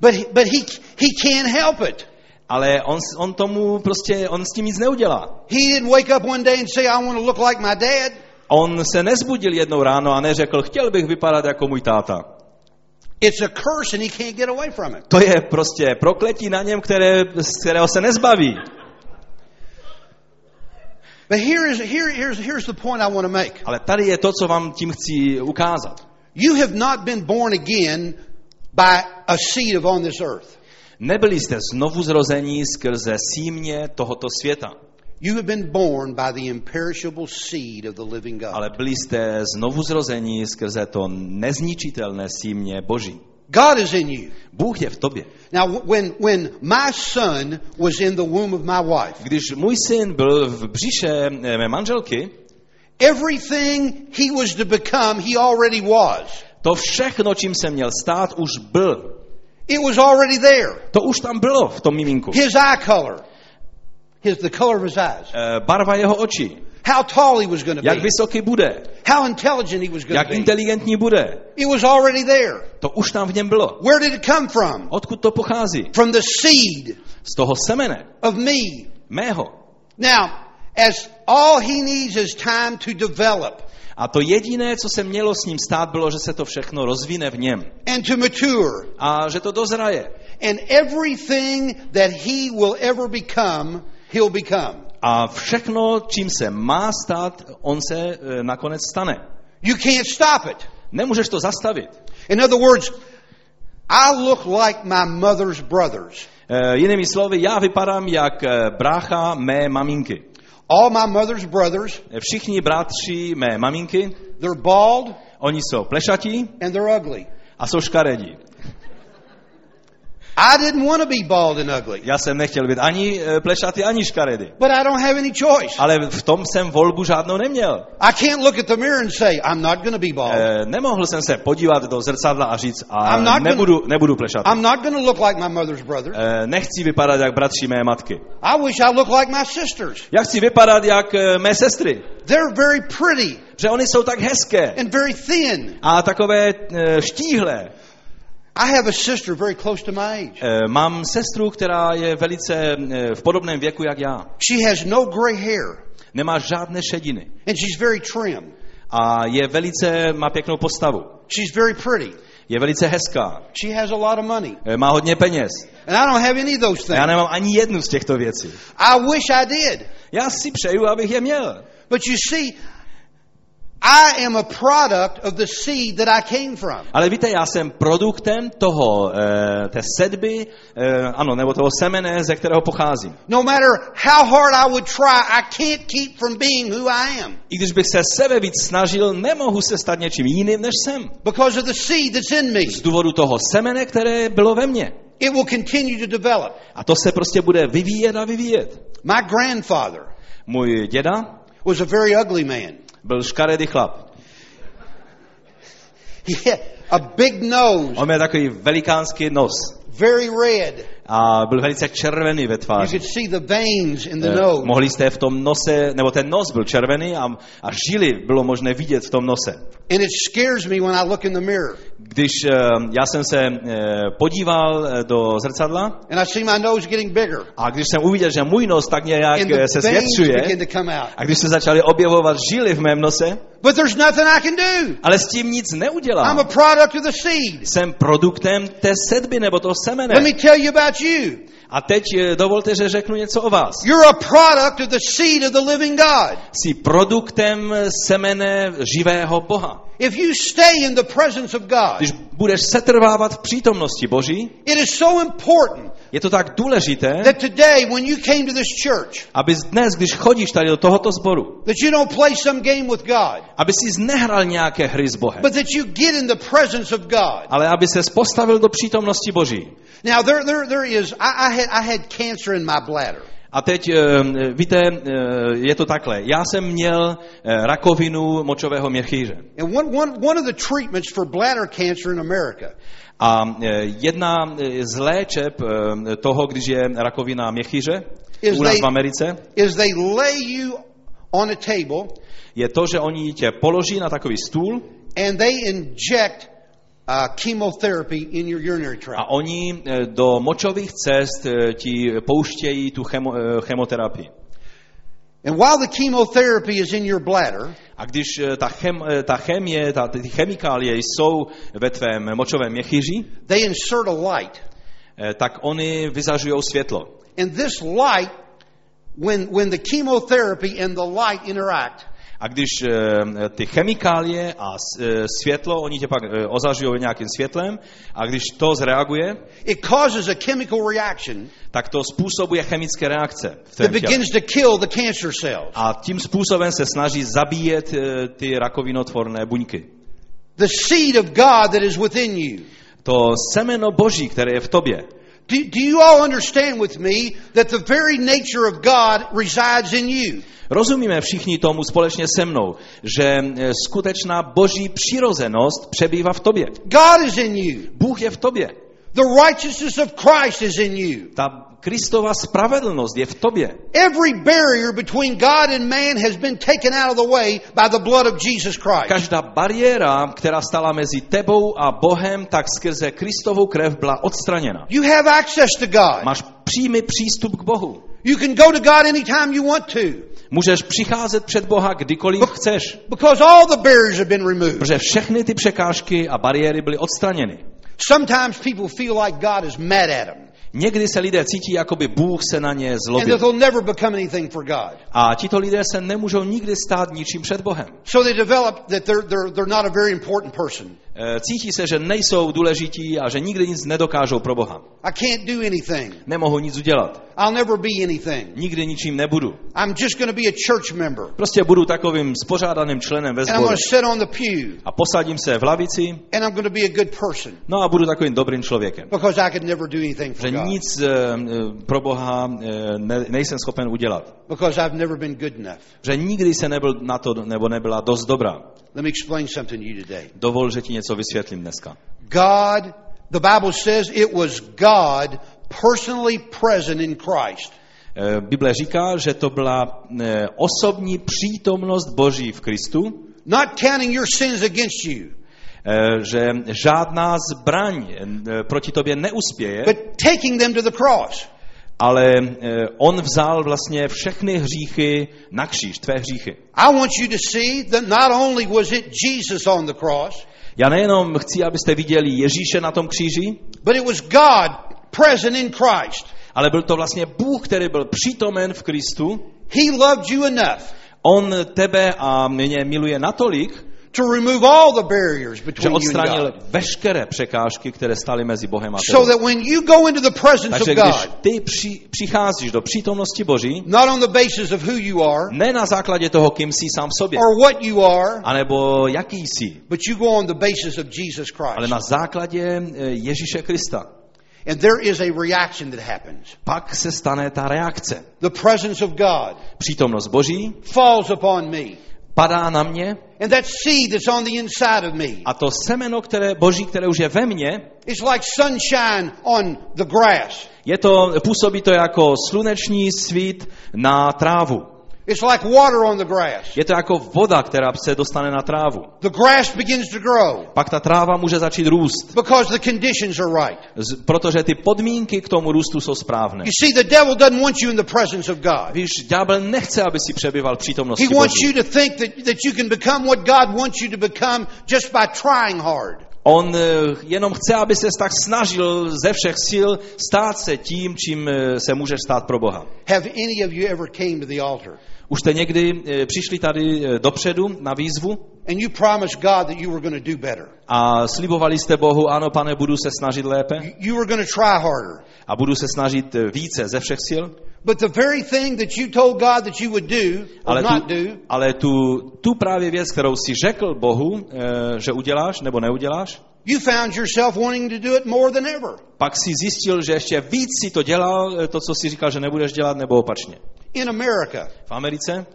But, he- but he, he can't help it. Ale on, on tomu prostě, on s tím nic neudělá. He didn't wake up one day and say, I want to look like my dad. On se nezbudil jednou ráno a neřekl, chtěl bych vypadat jako můj táta. It's a curse and he can't get away from it. To je prostě prokletí na něm, které, z kterého se nezbaví. But here is, here, here's, here's the point I want to make. Ale tady je to, co vám tím chci ukázat. You have not been born again by a seed of on this earth. Nebyli jste znovu zrození skrze símě tohoto světa, You have been born by the imperishable seed of the living God. ale byli jste znovu zrození skrze to nezničitelné símě Boží. God is in you. Bůh je v tobě. Now, when, when my son was in the womb of my wife, Když můj syn byl v břiše eh, mé manželky, everything he was to become, he already was. to všechno, čím se měl stát, už byl. It was already there. To už tam bylo v tom miminku. His eye color, his, the color of his eyes, Eh, Barva jeho očí, how tall he was going to jak be, vysoký bude, how intelligent he was going jak to be. inteligentní bude. It was already there. To už tam v něm bylo. Where did it come from? Odkud to pochází? From the seed Z toho semene, of me. mého. Now, as all he needs is time to develop A to jediné, co se mělo s ním stát, bylo, že se to všechno rozvine v něm. and to mature. A že to dozraje. And everything that he will ever become, he'll become. A všechno, čím se má stát, on se e, nakonec stane. You can't stop it. Nemůžeš to zastavit. In other words, I look like my mother's brothers. Eh, Jinými slovy, já vypadám jak eh, brácha mé maminky. All my mother's brothers, Všichni bratři mé maminky, they're bald oni jsou plešatí and they're ugly. a jsou škaredí. I didn't want to be bald and ugly, Já jsem nechtěl být ani eh, plešatý, ani škaredý. but I don't have any choice. Ale v tom jsem volbu žádnou neměl. I can't look at the mirror and say, I'm not going to be bald. Eh, Nemohl jsem se podívat do zrcadla a říct, a I'm not gonna- nebudu, nebudu plešatý. I'm not going to look like my mother's brothers. Eh, Nechci vypadat jak bratři mé matky. I wish I looked like my sisters. Já chci vypadat jak mé sestry. They're very pretty Že oni jsou tak hezké and very thin. a takové eh, štíhlé. I have a sister very close to my age. Eh, Mám sestru, která je velice eh, v podobném věku jak já. She has no gray hair Nemá žádné šediny. and she's very trim. A je velice, má pěknou postavu. She's very pretty. Je velice hezká. She has a lot of money. Eh, Má hodně peněz. And I don't have any of those A já things. nemám ani jednu z těchto věcí. I wish I did. Já si přeju, abych je měl. But you see, I am a product of the seed that I came from. Ale víte, já jsem produktem toho, eh, té sedby, eh, ano, nebo toho semene, ze kterého pocházím. No matter how hard I would try, I can't keep from being who I am I když bych se sebe víc snažil, nemohu se stát něčím jiným, než jsem. because of the seed that's in me. Z důvodu toho semene, které bylo ve mně. It will continue to develop. A to se prostě bude vyvíjet a vyvíjet. My grandfather Můj děda was a very ugly man. Byl škaredý chlap. He had a big nose, On měl takový velikánský nos very red. a byl velice červený ve You tváři. could see the veins in the Eh, nose. Mohli jste v tom nose, nebo ten nos byl červený a, a žily bylo možné vidět v tom nose. And it scares me when I look in the mirror Když eh, já jsem se eh, podíval eh, do zrcadla and I see my nose getting bigger. a když jsem uviděl, že můj nos tak nějak se zvětšuje a když se začaly objevovat žily v mém nose, But there's nothing I can do. ale s tím nic I'm a neudělám. product of the seed. Jsem produktem té sedby nebo toho semene. Let me tell you about you. A teď eh, dovolte, že řeknu něco o vás. You're a product of the seed of the living God. Jsi produktem semene živého Boha. If you stay in the presence of God, Když budeš setrvávat v přítomnosti Boží, it is so important je to tak důležité, that today, when you came to this church, aby dnes, když chodíš tady do tohoto sboru, that you don't play some game with God, aby si nehrál nějaké hry s Bohem, but that you get in the presence of God. ale aby se postavil do přítomnosti Boží. Now, there, there, there is, I, I, had, I had cancer in my bladder. A teď, eh, víte, eh, je to takhle. Já jsem měl eh, rakovinu močového měchýře. A eh, jedna eh, z léčeb eh, toho, když je rakovina měchýře Is u nás v Americe, is they lay you on a table je to, že oni tě položí na takový stůl and they inject uh, chemotherapy in your urinary tract. a oni do močových cest ti pouštějí tu chemo, chemoterapii. And while the chemotherapy is in your bladder, A když eh, ta, chem, eh, ta chemie, ta, ty chemikálie jsou ve tvém močovém měchýři, they insert a light. eh, tak oni vyzařují světlo. And this light, when, when the chemotherapy and the light interact, A když eh, ty chemikálie a eh, světlo, oni tě pak eh, ozařují nějakým světlem, a když to zreaguje, it causes a chemical reaction tak to způsobuje chemické reakce v that begins to kill the cancer cells. A tím způsobem se snaží zabíjet ty rakovinotvorné buňky. The seed of God that is within you. To semeno Boží, které je v tobě, Do, do you all understand with me that the very nature of God resides in you? Rozumíme všichni tomu společně se mnou, že eh, skutečná boží přirozenost přebývá v tobě. God is in you. Bůh je v tobě. The righteousness of Christ is in you. Ta Kristova spravedlnost je v tobě. Every barrier between God and man has been taken out of the way by the blood of Jesus Christ. Každá bariéra, která stala mezi tebou a Bohem, tak skrze Kristovou krev byla odstraněna. You have access to God. Máš přímý přístup k Bohu. You can go to God anytime you want to Můžeš přicházet před Boha kdykoliv chceš, because all the barriers have been removed. protože všechny ty překážky a bariéry byly odstraněny. Sometimes people feel like God is mad at them Někdy se lidé cítí, jako by Bůh se na ně zlobil. A tito lidé se nemůžou nikdy stát ničím před Bohem. So they develop that they're, they're, they're not a very important person. Eh, cítí se, že nejsou důležití a že nikdy nic nedokážou pro Boha. I can't do anything. Nemohu nic udělat. I'll never be anything. Nikdy ničím nebudu. I'm just going to be a church member. Prostě budu takovým spořádaným členem ve sboru. A posadím se v lavici, And I'm going to be a good person. no a budu takovým dobrým člověkem. Because I could never do anything for Že God. nic eh, pro Boha eh, ne, nejsem schopen udělat. Because I've never been good enough. Že nikdy se nebyl na to, nebo nebyla dost dobrá. Let me explain something to you today. Dovol, že ti něco vysvětlím dneska. God, the Bible says it was God personally present in Christ. Eh, Bible říká, že to byla eh, osobní přítomnost Boží v Kristu, Not counting your sins against you, eh, že žádná zbraň proti tobě neuspěje, but taking them to the cross. ale on vzal vlastně všechny hříchy na kříž, tvé hříchy. I want you to see that not only was it Jesus on the cross, Já nejenom chci, abyste viděli Ježíše na tom kříži, but it was God present in Christ. ale byl to vlastně Bůh, který byl přítomen v Kristu. He loved you enough On tebe a mě miluje natolik, to remove all the barriers že between you and odstranil veškeré překážky, které stály mezi Bohem a So tebou. that when you go into the presence Takže když ty při, přicházíš do přítomnosti Boží, not on the basis of who you are ne na základě toho, kým jsi sám v sobě, or what you are, anebo jaký jsi, but you go on the basis of Jesus ale Christ. na základě eh, Ježíše Krista. And there is a reaction that happens. Pak se stane ta reakce. The presence of God Přítomnost Boží falls upon me. Padá na mě And that seed that's on the inside of me a to semeno které, Boží, které už je ve mně, is like sunshine on the grass. je to, působí to jako sluneční svít na trávu. It's like water on the grass. Je to jako voda, která se dostane na trávu. The grass begins to grow Pak ta tráva může začít růst, because the conditions are right. z- protože ty podmínky k tomu růstu jsou správné. You see, the devil doesn't want you in the presence of God. Víš, ďábel nechce, aby si přebyval v přítomnosti He wants Boží. you to think that, that you can become what God wants you to become just by trying hard. On eh, jenom chce, aby se tak snažil ze všech sil stát se tím, čím eh, se může stát pro Boha. Have any of you ever came to the altar Už jste někdy eh, přišli tady eh, dopředu na výzvu and you promised God that you were going to do better? a slibovali jste Bohu, ano pane, budu se snažit lépe You- were going to try harder. a budu se snažit eh, více ze všech sil, But the very thing that you told God that you would do ale, not tu, do, ale tu, tu právě věc, kterou si řekl Bohu, že uděláš nebo neuděláš, you found yourself wanting to do it more than ever. pak si zjistil, že ještě víc si to dělal, to, co si říkal, že nebudeš dělat, nebo opačně. In America, V Americe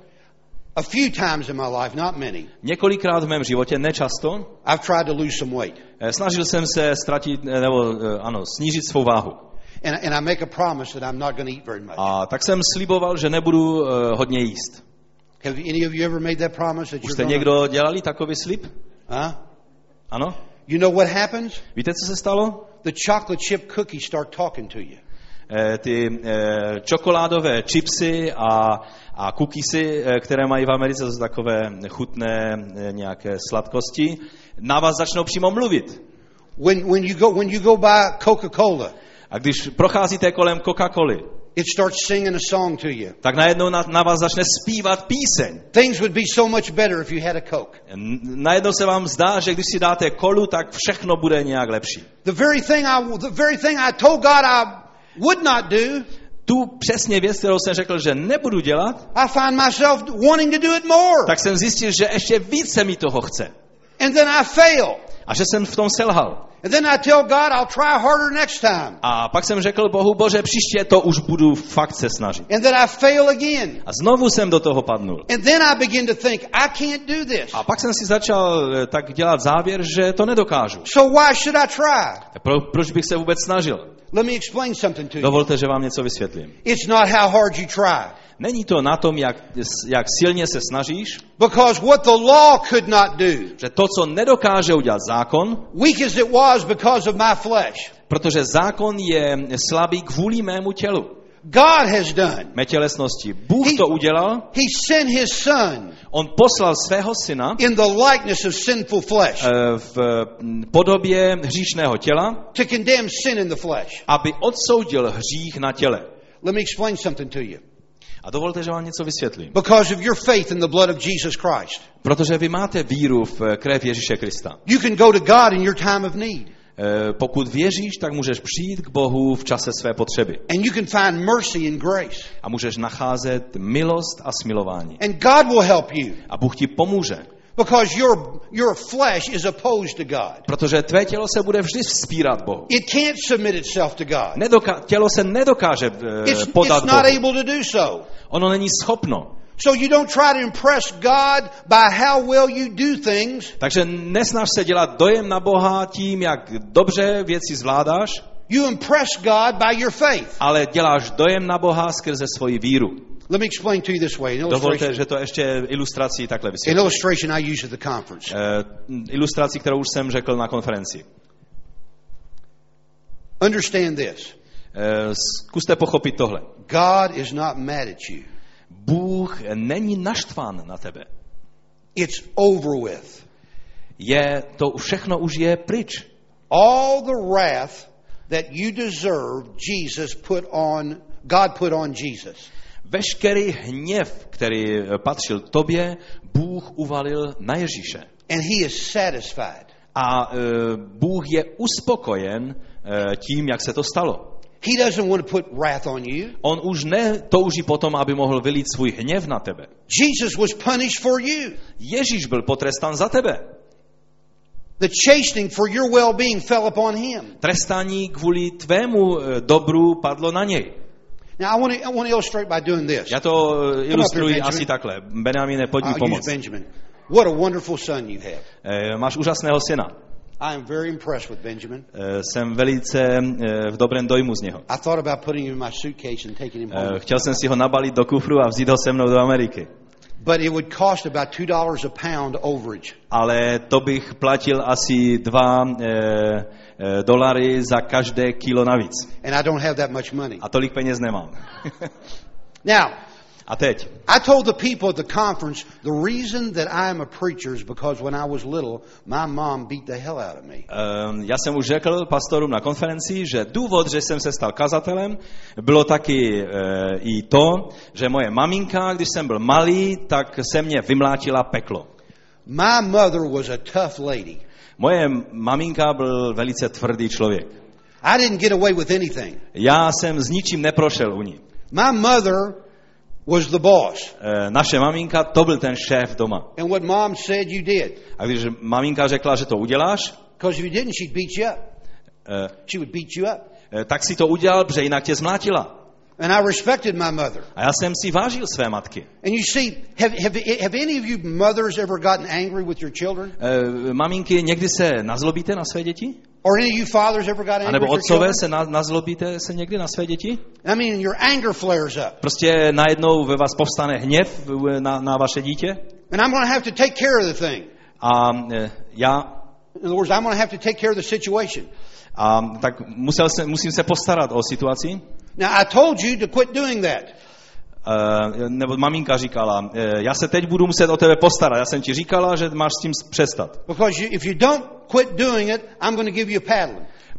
a few times in my life, not many, několikrát v mém životě, nečasto, I've tried to lose some weight. eh, snažil jsem se ztratit, eh, nebo eh, ano, snížit svou váhu. And, and I make a promise that I'm not going to eat very much. A tak jsem sliboval, že nebudu uh, hodně jíst. Have any of you ever made that promise that Už jste gonna, někdo dělali takový slib? Huh? Ano? You know what happens? Víte, co se stalo? The chocolate chip cookies start talking to you. Eh, ty eh, čokoládové chipsy a, a cookiesy, eh, které mají v Americe, jsou takové chutné nějaké sladkosti, na vás začnou přímo mluvit. When, when, you go, when you go buy Coca-Cola, A když procházíte kolem Coca-Coly, it starts singing a song to you. tak najednou na, na vás začne zpívat píseň. Things would be so much better if you had a Coke. Najednou se vám zdá, že když si dáte kolu, tak všechno bude nějak lepší. The very thing I, the very thing I told God I would not do, Tu přesně věc, kterou jsem řekl, že nebudu dělat, I find myself wanting to do it more. tak jsem zjistil, že ještě více mi toho chce. And then I fail. A že jsem v tom selhal. And then I tell God I'll try harder next time. A pak jsem řekl Bohu, bože, příště to už budu fakt se snažit. And then I fail again. A znovu jsem do toho padnul. And then I begin to think, I can't do this. A pak jsem si začal eh, tak dělat závěr, že to nedokážu. So why should I try? Pro, proč bych se vůbec snažil? Let me explain something to you. Dovolte, že vám něco vysvětlím. It's not how hard you try. Není to na tom, jak, jak silně se snažíš, Because what the law could not do, že to, co nedokáže udělat zákon, weak as it was because of my flesh, protože zákon je slabý kvůli mému tělu, God has done. tělesnosti. Bůh to udělal, He sent his son on poslal svého syna in the likeness of sinful flesh eh, v podobě hříšného těla, to condemn sin in the flesh. aby odsoudil hřích na těle. Let me explain something to you. A dovolte, že vám něco vysvětlím. Because of your faith in the blood of Jesus Christ. Protože vy máte víru v eh, krev Ježíše Krista. You can go to God in your time of need. Eh, Pokud věříš, tak můžeš přijít k Bohu v čase své potřeby. And you can find mercy and grace. A můžeš nacházet milost a smilování. And God will help you. A Bůh ti pomůže. Because your, your flesh is opposed to God. Protože tvé tělo se bude vždy vzpírat Bohu. It can't submit itself to God. Nedoka- tělo se nedokáže eh, It's, podat it's not Bohu. able to do so. Ono není schopno. So you don't try to impress God by how well you do things. Takže nesnaž se dělat dojem na Boha tím, jak dobře věci zvládáš, You impress God by your faith. ale děláš dojem na Boha skrze svoji víru. Let me explain to you this way. Dovolte, že to ještě ilustrací takhle an vysvětlím. illustration I use at the conference. Eh, Ilustrací, kterou už jsem řekl na konferenci. Understand this. Eh, Zkuste pochopit tohle. God is not mad at you. Bůh není naštván na tebe. It's over with. Je, to všechno už je pryč. All the wrath that you deserve, Jesus put on, God put on Jesus. Veškerý hněv, který patřil tobě, Bůh uvalil na Ježíše. And he is satisfied. A e, Bůh je uspokojen e, tím, jak se to stalo. He doesn't want to put wrath on you. On už netouží potom, aby mohl vylít svůj hněv na tebe. Jesus was punished for you. Ježíš byl potrestán za tebe. The chastening for your well-being fell upon him. Trestání kvůli tvému e, dobru padlo na něj. Now I want to, I want to illustrate by doing this. Já to e, ilustruji asi takhle. Benjamine, pojď mi use pomoct. Benjamin. What a wonderful son you have. E, Máš úžasného syna. I am very impressed with Benjamin. E, Jsem velice e, v dobrém dojmu z něho. I thought about putting him in my suitcase and taking him home. E, Chtěl jsem si ho nabalit do kufru a vzít ho se mnou do Ameriky. But it would cost about two dollars a pound overage. ale to bych platil asi dva dolary za každé kilo navíc. And I don't have that much money. A tolik peněz nemám. Now, A teď, I told the people at the conference the reason that I am a preacher is because when I was little, my mom beat the hell out of me. um, já jsem už řekl pastorům na konferenci, že důvod, že jsem se stal kazatelem, bylo taky e, i to, že moje maminka, když jsem byl malý, tak se mě vymlátila peklo. My mother was a tough lady. Moje maminka byl velice tvrdý člověk. I didn't get away with anything. Já jsem s ničím neprošel u ní. My mother was the boss. E, naše maminka, to byl ten šéf doma. And what mom said, you did. A když maminka řekla, že to uděláš, Because if you didn't, she'd beat you up. e, She would beat you up. Eh, tak si to udělal, protože jinak tě zmlátila. And I respected my mother. A já jsem si vážil své matky. And you see, have, have, have any of you mothers ever gotten angry with your children? E, maminky, někdy se nazlobíte na své děti? Or any of you fathers ever got angry nebo otcové se na, nazlobíte se někdy na své děti? I mean, your anger flares up. Prostě najednou ve vás povstane hněv na, na vaše dítě? And I'm going to have to take care of the thing. A e, já In other words, I'm going to have to take care of the situation. a, tak musel se, musím se postarat o situaci. Now, I told you to quit doing that. E, nebo maminka říkala, e, já se teď budu muset o tebe postarat. Já jsem ti říkala, že máš s tím přestat.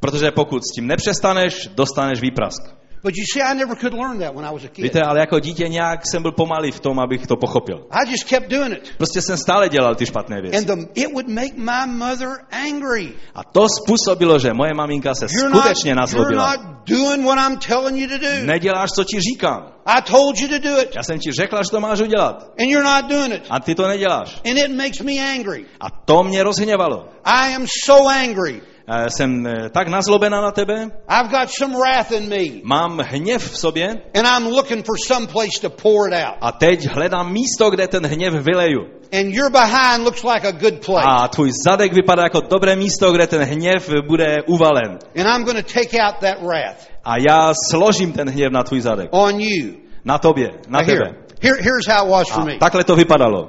Protože pokud s tím nepřestaneš, dostaneš výprask. But you see, I never could learn that when I was a kid. Víte, ale jako dítě nějak jsem byl pomalý v tom, abych to pochopil. I just kept doing it. Prostě jsem stále dělal ty špatné věci. And the, it would make my mother angry. A to způsobilo, že moje maminka se You're not, skutečně you're nazlobila. not doing what I'm telling you to do. Neděláš, co ti říkám. I told you to do it, Já jsem ti řekla, že to máš udělat. and you're not doing it. A ty to neděláš. And it makes me angry. A to mě rozhněvalo. I am so angry. E, Jsem e, tak nazlobená na tebe, I've got some wrath in me, mám hněv v sobě and I'm looking for some place to pour it out. a teď hledám místo, kde ten hněv vyleju. And your behind looks like a good place. A tvůj zadek vypadá jako dobré místo, kde ten hněv bude uvalen. And I'm going to take out that wrath A já složím ten hněv na tvůj zadek. on you. Na tobě, na Now tebe. here, here, here's how it was for me. takhle to vypadalo.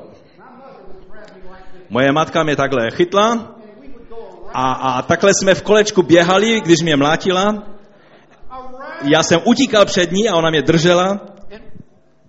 Moje matka mě takhle chytla a, a takhle jsme v kolečku běhali, když mě mlátila. Já jsem utíkal před ní a ona mě držela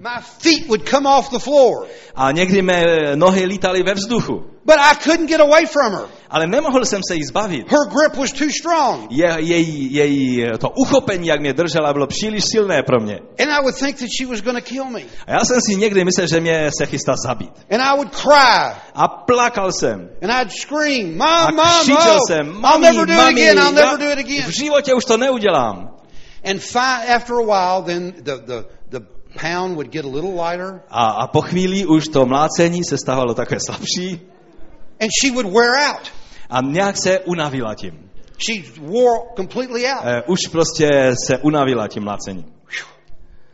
My feet would come off the floor. A někdy mé nohy lítaly ve vzduchu. But I couldn't get away from her. Ale nemohl jsem se jí zbavit. Her grip was too strong. Je, její, její, to uchopení, jak mě držela, bylo příliš silné pro mě. And I would think that she was going to kill me. A já jsem si někdy myslel, že mě se chystá zabít. And I would cry. A plakal jsem. And I'd scream, A Mom, Mom, křičel Mom, jsem, I'll mami, never do it mami, again, I'll never do it again. v životě už to neudělám. And fi- after a while, then the, the, the pound would get a little lighter A, a po chvíli už to mlácení se stávalo takové slabší and she would wear out. a nějak se unavila tím. She wore completely out. E, už prostě se unavila tím mlácením.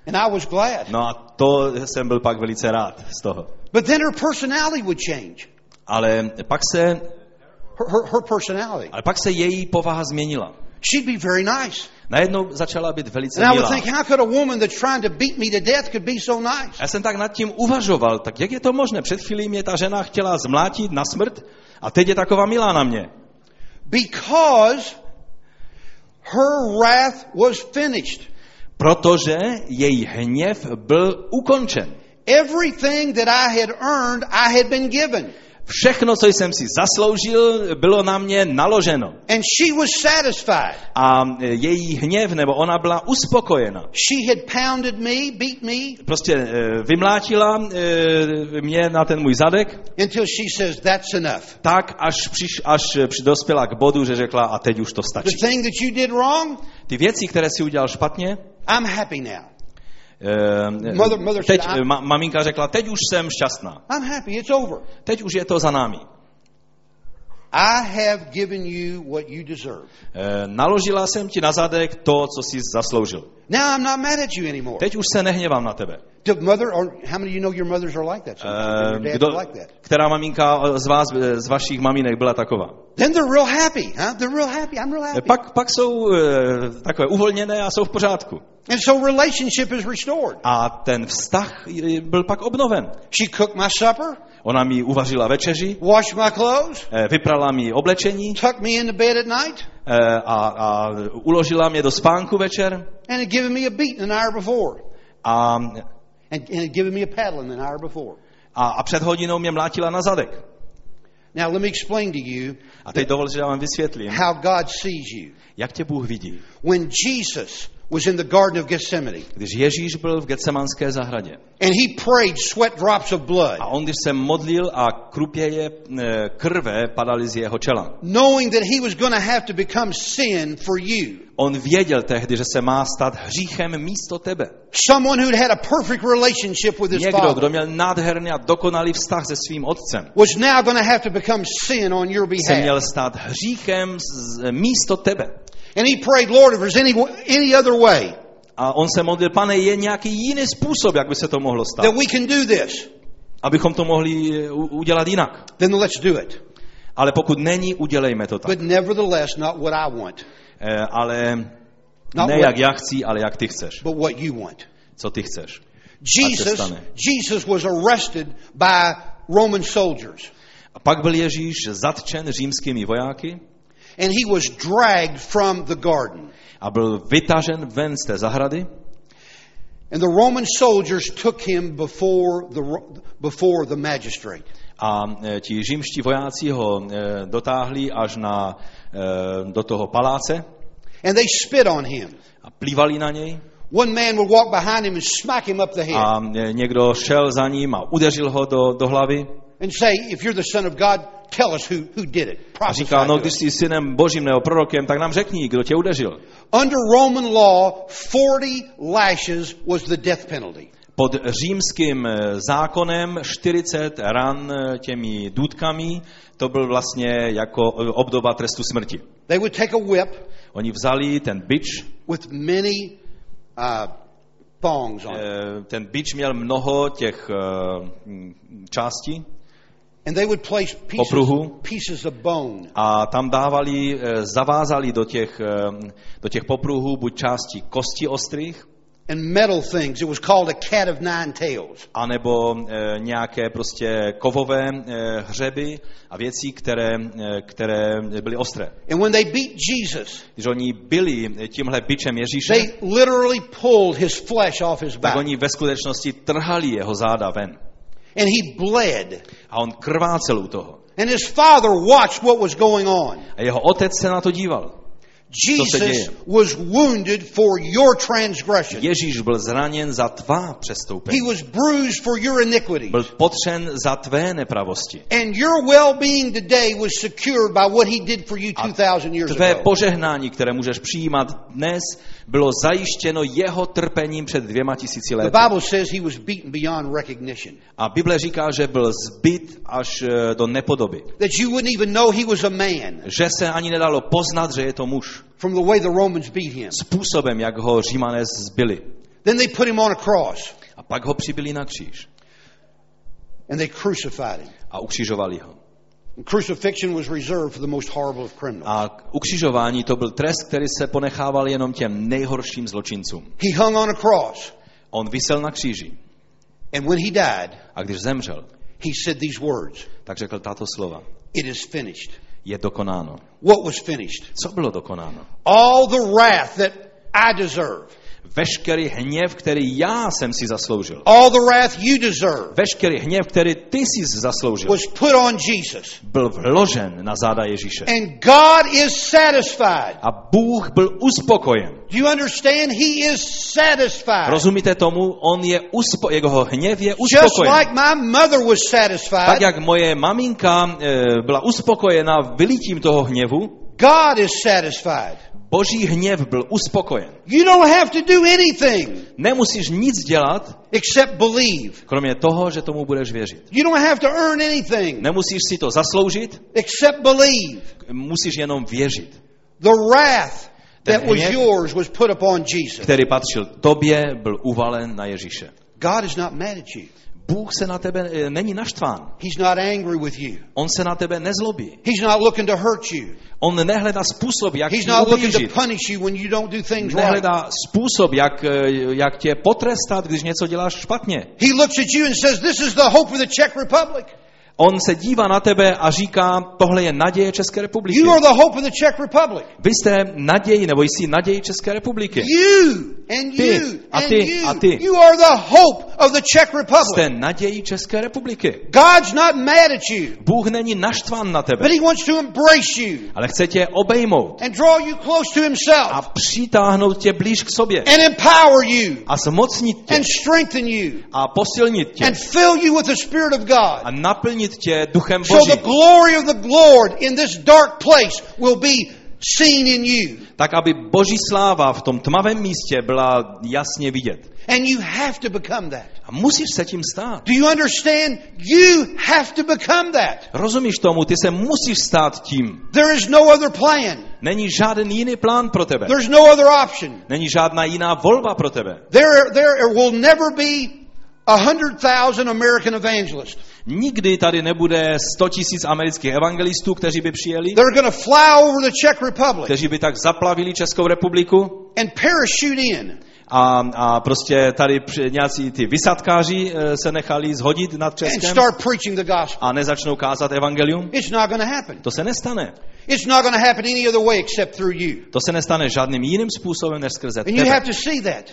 And I was glad. No a to jsem byl pak velice rád z toho. But then her personality would change. Ale pak se, Her, her, her personality. ale pak se její povaha změnila. She'd be very nice. Najednou začala být velice And I would milá. think, how could a woman that's trying to beat me to death could be so nice? Já jsem tak nad tím uvažoval, tak jak je to možné? Před chvílí mě ta žena chtěla zmlátit na smrt a teď je taková milá na mě. Because her wrath was finished. Protože její hněv byl ukončen. Everything that I had earned, I had been given. Všechno, co jsem si zasloužil, bylo na mě naloženo. And she was satisfied. A e, její hněv, nebo ona byla uspokojena. She had pounded me, beat me, Prostě e, vymlátila e, mě na ten můj zadek, until she says, that's enough. tak až, přiš, až dospěla k bodu, že řekla, a teď už to The stačí. thing that you did wrong, Ty věci, které si udělal špatně, I'm happy now. E, mother teď e, ma, maminka řekla, teď už jsem šťastná. I'm happy. It's over. Teď už je to za námi. I have given you what you deserve. E, naložila jsem ti na zadek to, co jsi zasloužil. Now I'm not mad at you anymore. Teď už se nehněvám na tebe. The mother, or how many of you know your mothers are like that? Eh, Kdo, like that. která maminka z vás, eh, z vašich maminek byla taková? Then they're real happy, huh? They're real happy. I'm real Eh, happy. Pak, pak jsou eh, takové uvolněné a jsou v pořádku. And so relationship is restored. A ten vztah eh, byl pak obnoven. She cooked my supper, Ona mi uvařila večeři, washed my clothes, eh, vyprala mi oblečení tucked me into bed at night, eh, a, a uložila mě do spánku večer and had given me a beating an hour before. a, And, and had given me a paddling an hour before. a, a před hodinou mě mlátila na zadek. Now let me explain to you A teď dovol, že já vám vysvětlím, how God sees you. jak tě Bůh vidí. When Jesus was in the Garden of Gethsemane, Když Ježíš byl v Getsemanské zahradě and he prayed sweat drops of blood, a on, když se modlil a krupěje eh, krve padaly z jeho čela, knowing that he was going to have to become sin for you. On věděl tehdy, že se má stát hříchem místo tebe. Someone who'd had a perfect relationship with his Někdo, kdo father měl nádherný a dokonalý vztah se svým otcem, was now going to have to become sin on your se měl behalf. stát hříchem z, místo tebe. And he prayed, Lord, if there's any, any other way A on se modlil, pane, je nějaký jiný způsob, jak by se to mohlo stát, that we can do this, abychom to mohli u- udělat jinak. then let's do it. Ale pokud není, udělejme to tak. But nevertheless, not what I want, Eh, Ale Not ne what- jak já chci, ale jak ty chceš. but what you want. Co ty chceš. Jesus. Jesus was arrested by Roman soldiers. A pak byl Ježíš zatčen římskými vojáky And he was dragged from the garden. a byl vytažen ven z té zahrady And the Roman soldiers took him before the, before the magistrate. A e, ti římští vojáci ho e, dotáhli až na, e, do toho paláce And they spit on him. a plývali na něj. One man would walk behind him and smack him up the head A někdo šel za ním a udeřil ho do, do hlavy and say, If you're the Son of God, tell us who, who did it. a říkal, no když us." jsi synem božím nebo prorokem, tak nám řekni, kdo tě udeřil. Under Roman law, 40 lashes was the death penalty. Pod římským e, zákonem 40 ran e, těmi důtkami, to byl vlastně jako e, obdoba trestu smrti. They would take a whip Oni vzali ten bič, with many uh, thongs on it. ten bič měl mnoho těch m, částí, And they would place pieces, Popruhu. pieces of bone a tam dávali, eh, zavázali do těch, eh, do těch popruhů buď části kosti ostrých, and metal things. It was called a cat of nine tails. anebo e, nějaké prostě kovové e, hřeby a věcí, které, e, které byly ostré. And when they beat Jesus, Když oni byli tímhle bičem Ježíše, they literally pulled his flesh off his tak back. oni ve skutečnosti trhali jeho záda ven. And he bled. A on krvácel u toho. And his father watched what was going on. A jeho otec se na to díval. Se děje? Jesus was wounded for your transgression. Ježíš byl zraněn za tvá He přestoupení. was bruised for your iniquities. Byl potřen za tvé nepravosti. And your well-being today was secured by what he did for you 2000 years Tvé ago. požehnání, které můžeš přijímat dnes, bylo zajištěno jeho trpením před dvěma tisíci The lety. Bible says he was beaten beyond recognition. A Bible říká, že byl zbyt až eh, do nepodoby. That you wouldn't even know he was a man Že se ani nedalo poznat, že je to muž. From the way the Romans beat him. Způsobem, jak ho římané zbyli. Then they put him on a cross A pak ho přibili na kříž and they crucified him. a ukřižovali ho. And crucifixion was reserved for the most horrible of criminals. A ukřižování to byl trest, který se ponechával jenom těm nejhorším zločincům. He hung on a cross. On vysel na kříži And when he died, a když zemřel, he said these words tak řekl tato slova. It is finished. Je dokonáno. What was finished? Co bylo dokonáno? All the wrath that I deserve, Veškerý hněv, který já jsem si zasloužil. all the wrath you deserve, Veškerý hněv, který ty jsi zasloužil, was put on Jesus. byl vložen na záda Ježíše. And God is satisfied. A Bůh byl uspokojen. Do you understand? He is satisfied. Rozumíte tomu? On je uspo- jeho hněv je Just uspokojen. like my mother was Tak satisfied, jak moje maminka e, byla uspokojena vylítím toho hněvu, God is satisfied. boží hněv byl uspokojen. You don't have to do anything Nemusíš nic dělat, except believe. kromě toho, že tomu budeš věřit. You don't have to earn anything Nemusíš si to zasloužit, except believe. musíš jenom věřit. The wrath Ten that was yours was put upon Jesus. Který patřil tobě, byl uvalen na Ježíše. God is not mad at you. Bůh se na tebe e, není naštván. He's not angry with you. On se na tebe nezlobí. He's not looking to hurt you. On nehledá způsob, jak He's not looking to punish you when you don't do things right. Nehledá způsob, jak, e, jak tě potrestat, když něco děláš špatně. He looks at you and says, This is the hope of the Czech Republic. On se dívá na tebe a říká, tohle je naděje České republiky. You are the hope of the Czech Republic. Vy jste naději, nebo jsi naději České republiky. You and Ty, you a and ty, you. a ty. You are the hope of the Czech Jste Republic. naději České republiky. God's not mad at you, Bůh není naštván na but tebe, He wants to embrace you ale chce tě obejmout and draw you close to a Himself přitáhnout tě blíž k sobě and empower you a zmocnit tě and strengthen you a posilnit tě and fill you with the Spirit of God. a naplnit tě duchem So the Božím, glory of the Lord in this dark place will be seen in you. tak aby Boží sláva v tom tmavém místě byla jasně vidět. And you have to become that. A musíš se tím stát. Do you understand? You have to become that. Rozumíš tomu? Ty se musíš stát tím. There is no other plan. Není žádný jiný plán pro tebe. There's no other option. Není žádná jiná volba pro tebe. There, there will never be a hundred thousand American evangelists. Nikdy tady nebude 100 tisíc amerických evangelistů, kteří by přijeli, They're going to fly over the Czech Republic kteří by tak zaplavili Českou republiku and parachute in. a, a prostě tady při- nějací ty vysadkáři eh, se nechali zhodit nad and Českem start preaching the gospel. a nezačnou kázat evangelium. It's not going to happen. To se nestane. It's not going to happen any other way except through you. To se nestane žádným jiným způsobem než skrze And you tebe. have to see that.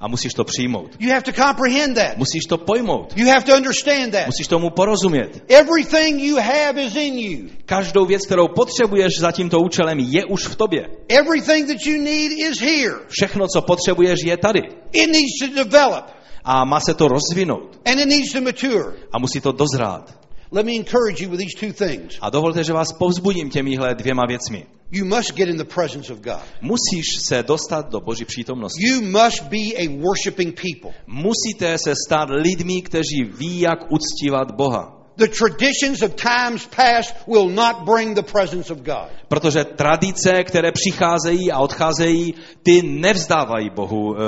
A musíš to přijmout. You have to comprehend that. Musíš to pojmout. You have to understand that. Musíš tomu porozumět. Everything you have is in you. Každou věc, kterou potřebuješ za tímto účelem, je už v tobě. Everything that you need is here. Všechno, co potřebuješ, je tady. It needs to develop A má se to rozvinout. and it needs to mature. A musí to dozrát. Let me encourage you with these two things. A dovolte, že vás povzbudím těmihle dvěma věcmi. You must get in the presence of God. Musíš se dostat do Boží přítomnosti. You must be a worshiping people. Musíte se stát lidmi, kteří ví, jak uctívat Boha. The traditions of times past will not bring the presence of God. Protože tradice, které přicházejí a odcházejí, ty nevzdávají Bohu, eh,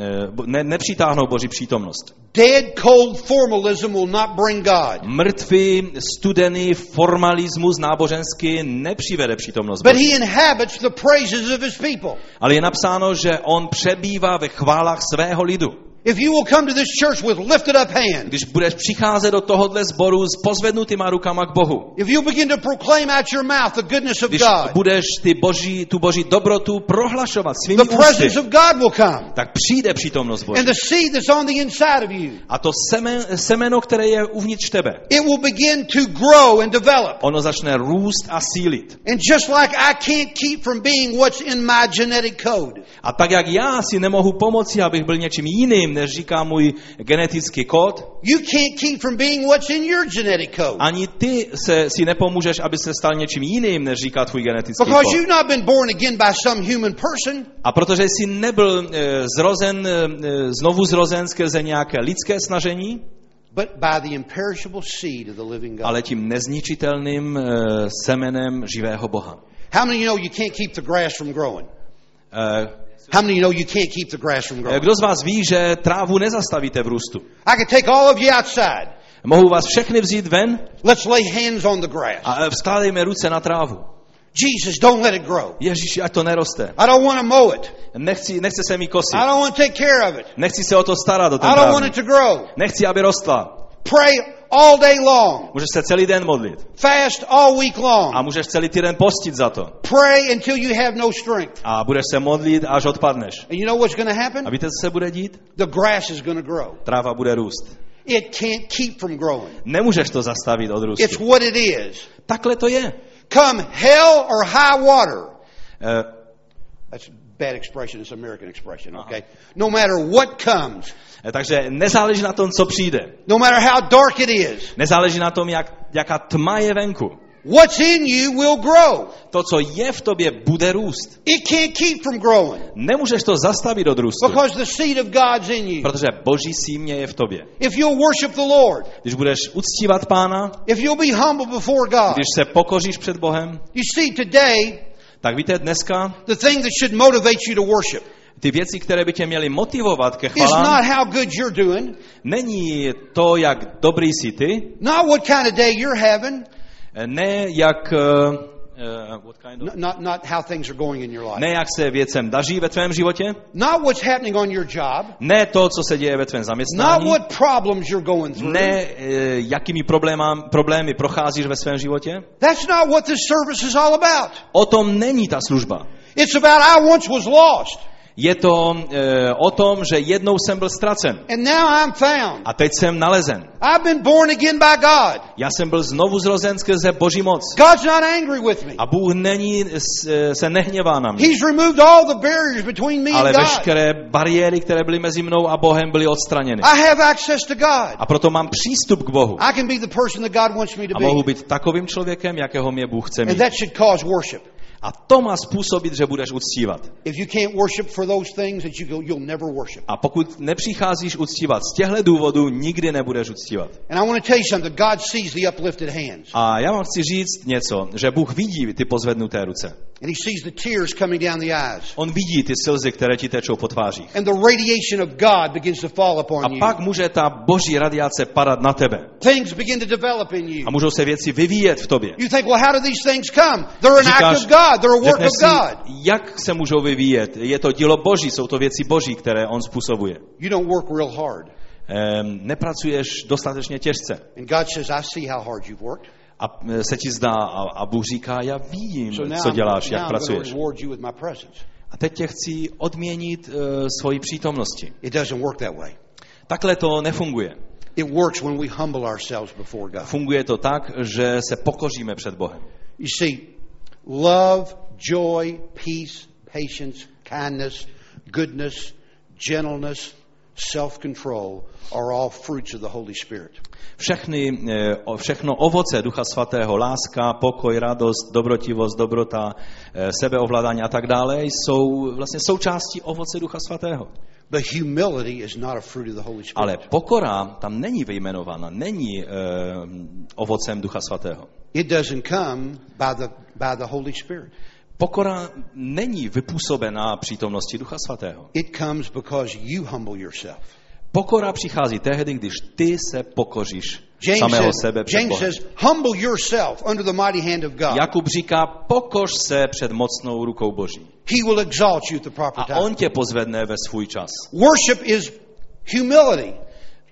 eh, ne, nepřitáhnou Boží přítomnost. Dead, cold formalism will not bring God. Mrtvý, studený formalismus náboženský nepřivede přítomnost But Boží. he inhabits the praises of his people. Ale je napsáno, že on přebývá ve chválách svého lidu. If you will come to this church with lifted up hands, Když budeš přicházet do tohohle sboru s pozvednutýma rukama k Bohu, if you begin to proclaim out your mouth the goodness of když God, budeš ty boží, tu boží dobrotu prohlašovat svými the presence of God will come. tak přijde přítomnost Boží. And the seed that's on the inside of you, A to semen, semeno, které je uvnitř tebe, it will begin to grow and develop. ono začne růst a sílit. And just like I can't keep from being what's in my genetic code, A tak jak já si nemohu pomoci, abych byl něčím jiným, než říká můj genetický kód, you can't keep from being what's in your genetic code. ani ty se, si nepomůžeš, aby se stal něčím jiným, než říká tvůj genetický Because kód. you've not been born again by some human person. A protože jsi nebyl e, zrozen, e, znovu zrozen skrze nějaké lidské snažení, but by the imperishable seed of the living God. ale tím nezničitelným e, semenem živého Boha. How many you know you can't keep the grass from growing? E, How many of you know you can't keep the grass from growing? Kdo z vás ví, že trávu nezastavíte v růstu? I can take all of you outside. Mohu vás všechny vzít ven Let's lay hands on the grass. a e, vskládejme ruce na trávu. Jesus, don't let it grow. Ježíši, ať to neroste. I don't want to mow it. Nechci, nechce se mi kosit. I don't want to take care of it. Nechci se o to starat, o ten I don't want it to grow. Nechci, aby rostla. Pray all day long. Můžeš se celý den modlit. Fast all week A long. můžeš celý týden postit za to. Pray until you have no strength. A budeš se modlit, až odpadneš. And you know what's going to happen? A víte, co se bude dít? The grass is going to grow. Tráva bude růst. It can't keep from growing. Nemůžeš to zastavit od It's růstu. what it is. Takhle to je. Come hell or high water. Eh, That's bad expression. It's an American expression, okay? No matter what comes, eh, Takže nezáleží na tom, co přijde. no matter how dark it is, Nezáleží na tom, jak, jaká tma je venku. what's in you will grow. To, co je v tobě, bude růst. It can't keep from growing Nemůžeš to zastavit od růstu, because the seed of God's in you. protože boží símě je v tobě. If you'll worship the Lord, Když budeš uctívat pána, if you'll be humble before God, když se pokoříš před Bohem, you see, today, tak víte, dneska the thing that should motivate you to worship ty věci, které by tě měly motivovat ke chvalám, not how good you're doing, není to, jak dobrý jsi ty, not what kind of day you're having, ne jak, uh, uh, what kind of, not, not how things are going in your life, ne jak se věcem daří ve tvém životě, not what's happening on your job, ne to, co se děje ve tvém not zaměstnání, what problems you're going through. ne eh, jakými problémám, problémy procházíš ve svém životě. That's not what this service is all about. O tom není ta služba. It's about I once was lost, Je to e, o tom, že jednou jsem byl ztracen and now I'm found. a teď jsem nalezen. I've been born again by God. Já jsem byl znovu zrozen skrze Boží moc. God's not angry with me. A Bůh není, e, se nehněvá na mě. He's removed all the barriers between me Ale and God. veškeré bariéry, které byly mezi mnou a Bohem, byly odstraněny. I have access to God. A proto mám přístup k Bohu. I can be the person that God wants me to A mohu být takovým člověkem, jakého mě Bůh chce And mít. that should cause worship. A to má způsobit, že budeš uctívat. If you can't worship for those things, that you go, you'll never worship. A pokud nepřicházíš uctívat z těchto důvodů, nikdy nebudeš uctívat. And I want to tell you something. God sees the uplifted hands. A já vám chci říct něco, že Bůh vidí ty pozvednuté ruce. And he sees the tears coming down the eyes. On vidí ty slzy, které ti tečou po tvářích. And the radiation of God begins to fall A upon you. pak může ta boží radiace padat na tebe. Things begin to develop in you. A můžou se věci vyvíjet v tobě. You think, well, how do these things come? They're an act of God. They're a work of si, God. jak se můžou vyvíjet? Je to dílo boží, jsou to věci boží, které on způsobuje. You don't work real hard. Ehm, nepracuješ dostatečně těžce. And God says, I see how hard you've worked. A e, se ti zdá, a, a Bůh říká, já vím, So co děláš, jak pracuješ. reward you with my presence. A teď tě chci odměnit uh, svoji přítomnosti. It doesn't work that way. Takhle to nefunguje. It works when we humble ourselves before God. Funguje to tak, že se pokoříme před Bohem. You see, love, joy, peace, patience, kindness, goodness, gentleness, self-control are all fruits of the Holy Spirit. Všechny, eh, všechno ovoce Ducha Svatého, láska, pokoj, radost, dobrotivost, dobrota, eh, sebeovládání a tak dále, jsou vlastně součástí ovoce Ducha Svatého. But humility is not a fruit of the Holy Spirit. Ale pokora tam není vyjmenována, není uh, ovocem Ducha Svatého. It doesn't come by the, by the Holy Spirit. Pokora není vypůsobená přítomností Ducha Svatého. It comes because you humble yourself. Pokora přichází tehdy, když ty se pokoříš James samého says, sebe před James says, humble yourself under the mighty hand of God. Jakub říká, pokoř se před mocnou rukou Boží. He will exalt you at the proper A time. on tě pozvedne ve svůj čas. Worship is humility.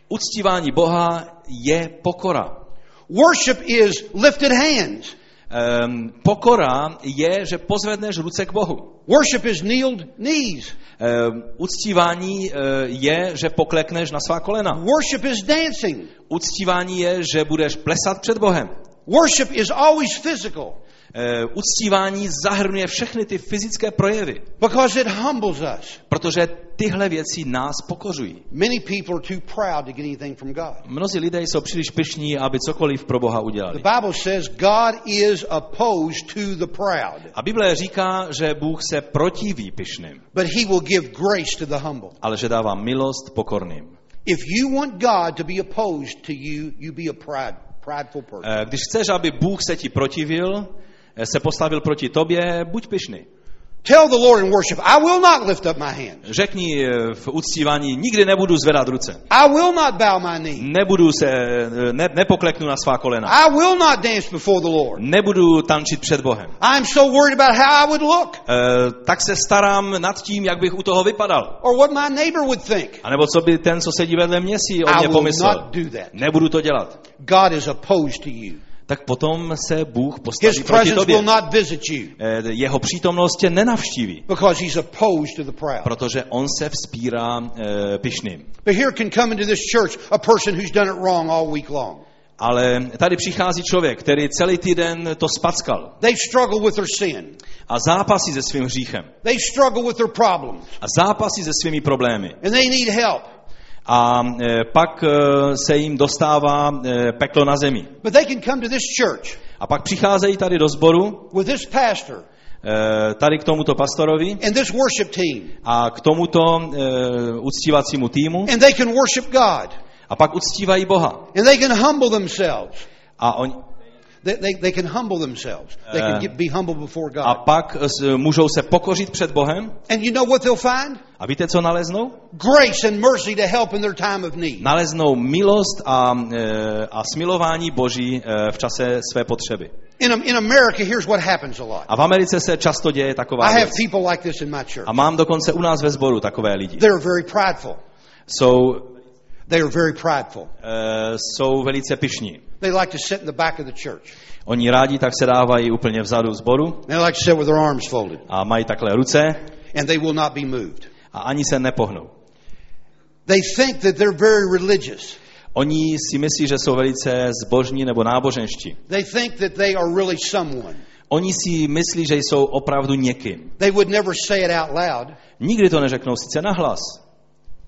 Uctívání Boha je pokora. Worship is lifted hands. Um, pokora je, že pozvedneš ruce k Bohu. Worship is kneeled knees. Um, uctívání uh, je, že poklekneš na svá kolena. Worship is dancing. Uctívání je, že budeš plesat před Bohem. Worship is always physical Uh, uctívání zahrnuje všechny ty fyzické projevy, because it humbles us. protože tyhle věci nás pokořují. Many people are too proud to get anything from God. Mnozí lidé jsou příliš pyšní, aby cokoliv pro Boha The udělali. Bible says God is opposed to the proud, A Bible říká, že Bůh se protiví pyšným, but he will give grace to the humble. ale že dává milost pokorným. If you want God to be opposed to you, you be a pride, prideful person. Eh, Když chceš, aby Bůh se ti protivil, se postavil proti tobě, buď pyšný. Tell the Lord in worship, I will not lift up my hands. Řekni eh, v uctívání, nikdy nebudu zvedat ruce. I will not bow my knee. Nebudu se, eh, ne, nepokleknu na svá kolena. I will not dance before the Lord. Nebudu tančit před Bohem. I'm so worried about how I would look Eh, tak se starám nad tím, jak bych u toho vypadal. or what my neighbor would think. A nebo co by ten, co sedí vedle mě, si o I mě will pomyslel. not do that. Nebudu to dělat. God is opposed to you. Tak potom se Bůh His postaví proti presence will tobě. not visit you Eh, Jeho přítomnost tě nenavštíví, because he's opposed to the proud. protože on se vzpírá eh, pyšným. But here can come into this church a person who's done it wrong all week long. Ale tady přichází člověk, který celý týden to spackal They struggle with their sin. a zápasí se svým hříchem a zápasí se svými problémy. A eh, pak eh, se jim dostává eh, peklo na zemi. But they can come to this church A pak přicházejí tady do sboru, with this pastor tady k tomuto pastorovi and this worship team. a k tomuto eh, uctívacímu týmu And they can worship God. a pak uctívají Boha. And they can humble themselves. A, on, They, they, they can humble themselves. They can get, be humble before a God. pak s- můžou se pokořit před Bohem. And you know what they'll find? A víte, co naleznou? Grace and mercy to help in their time of need. Naleznou milost a, eh, a smilování Boží eh, v čase své potřeby. In, in America, here's what happens a lot. A v Americe se často děje taková I have věc. people like this in my church. A mám dokonce u nás ve sboru takové lidi. They're very prideful. Jsou, They are very prideful. eh, jsou velice pyšní. They like to sit in the back of the church. Oni rádi tak se dávají úplně vzadu sboru They like to sit with their arms folded. a mají takhle ruce And they will not be moved. a ani se nepohnou. They think that they're very religious. Oni si myslí, že jsou velice zbožní nebo náboženští. They think that they are really someone. Oni si myslí, že jsou opravdu někým. They would never say it out loud, Nikdy to neřeknou sice nahlas,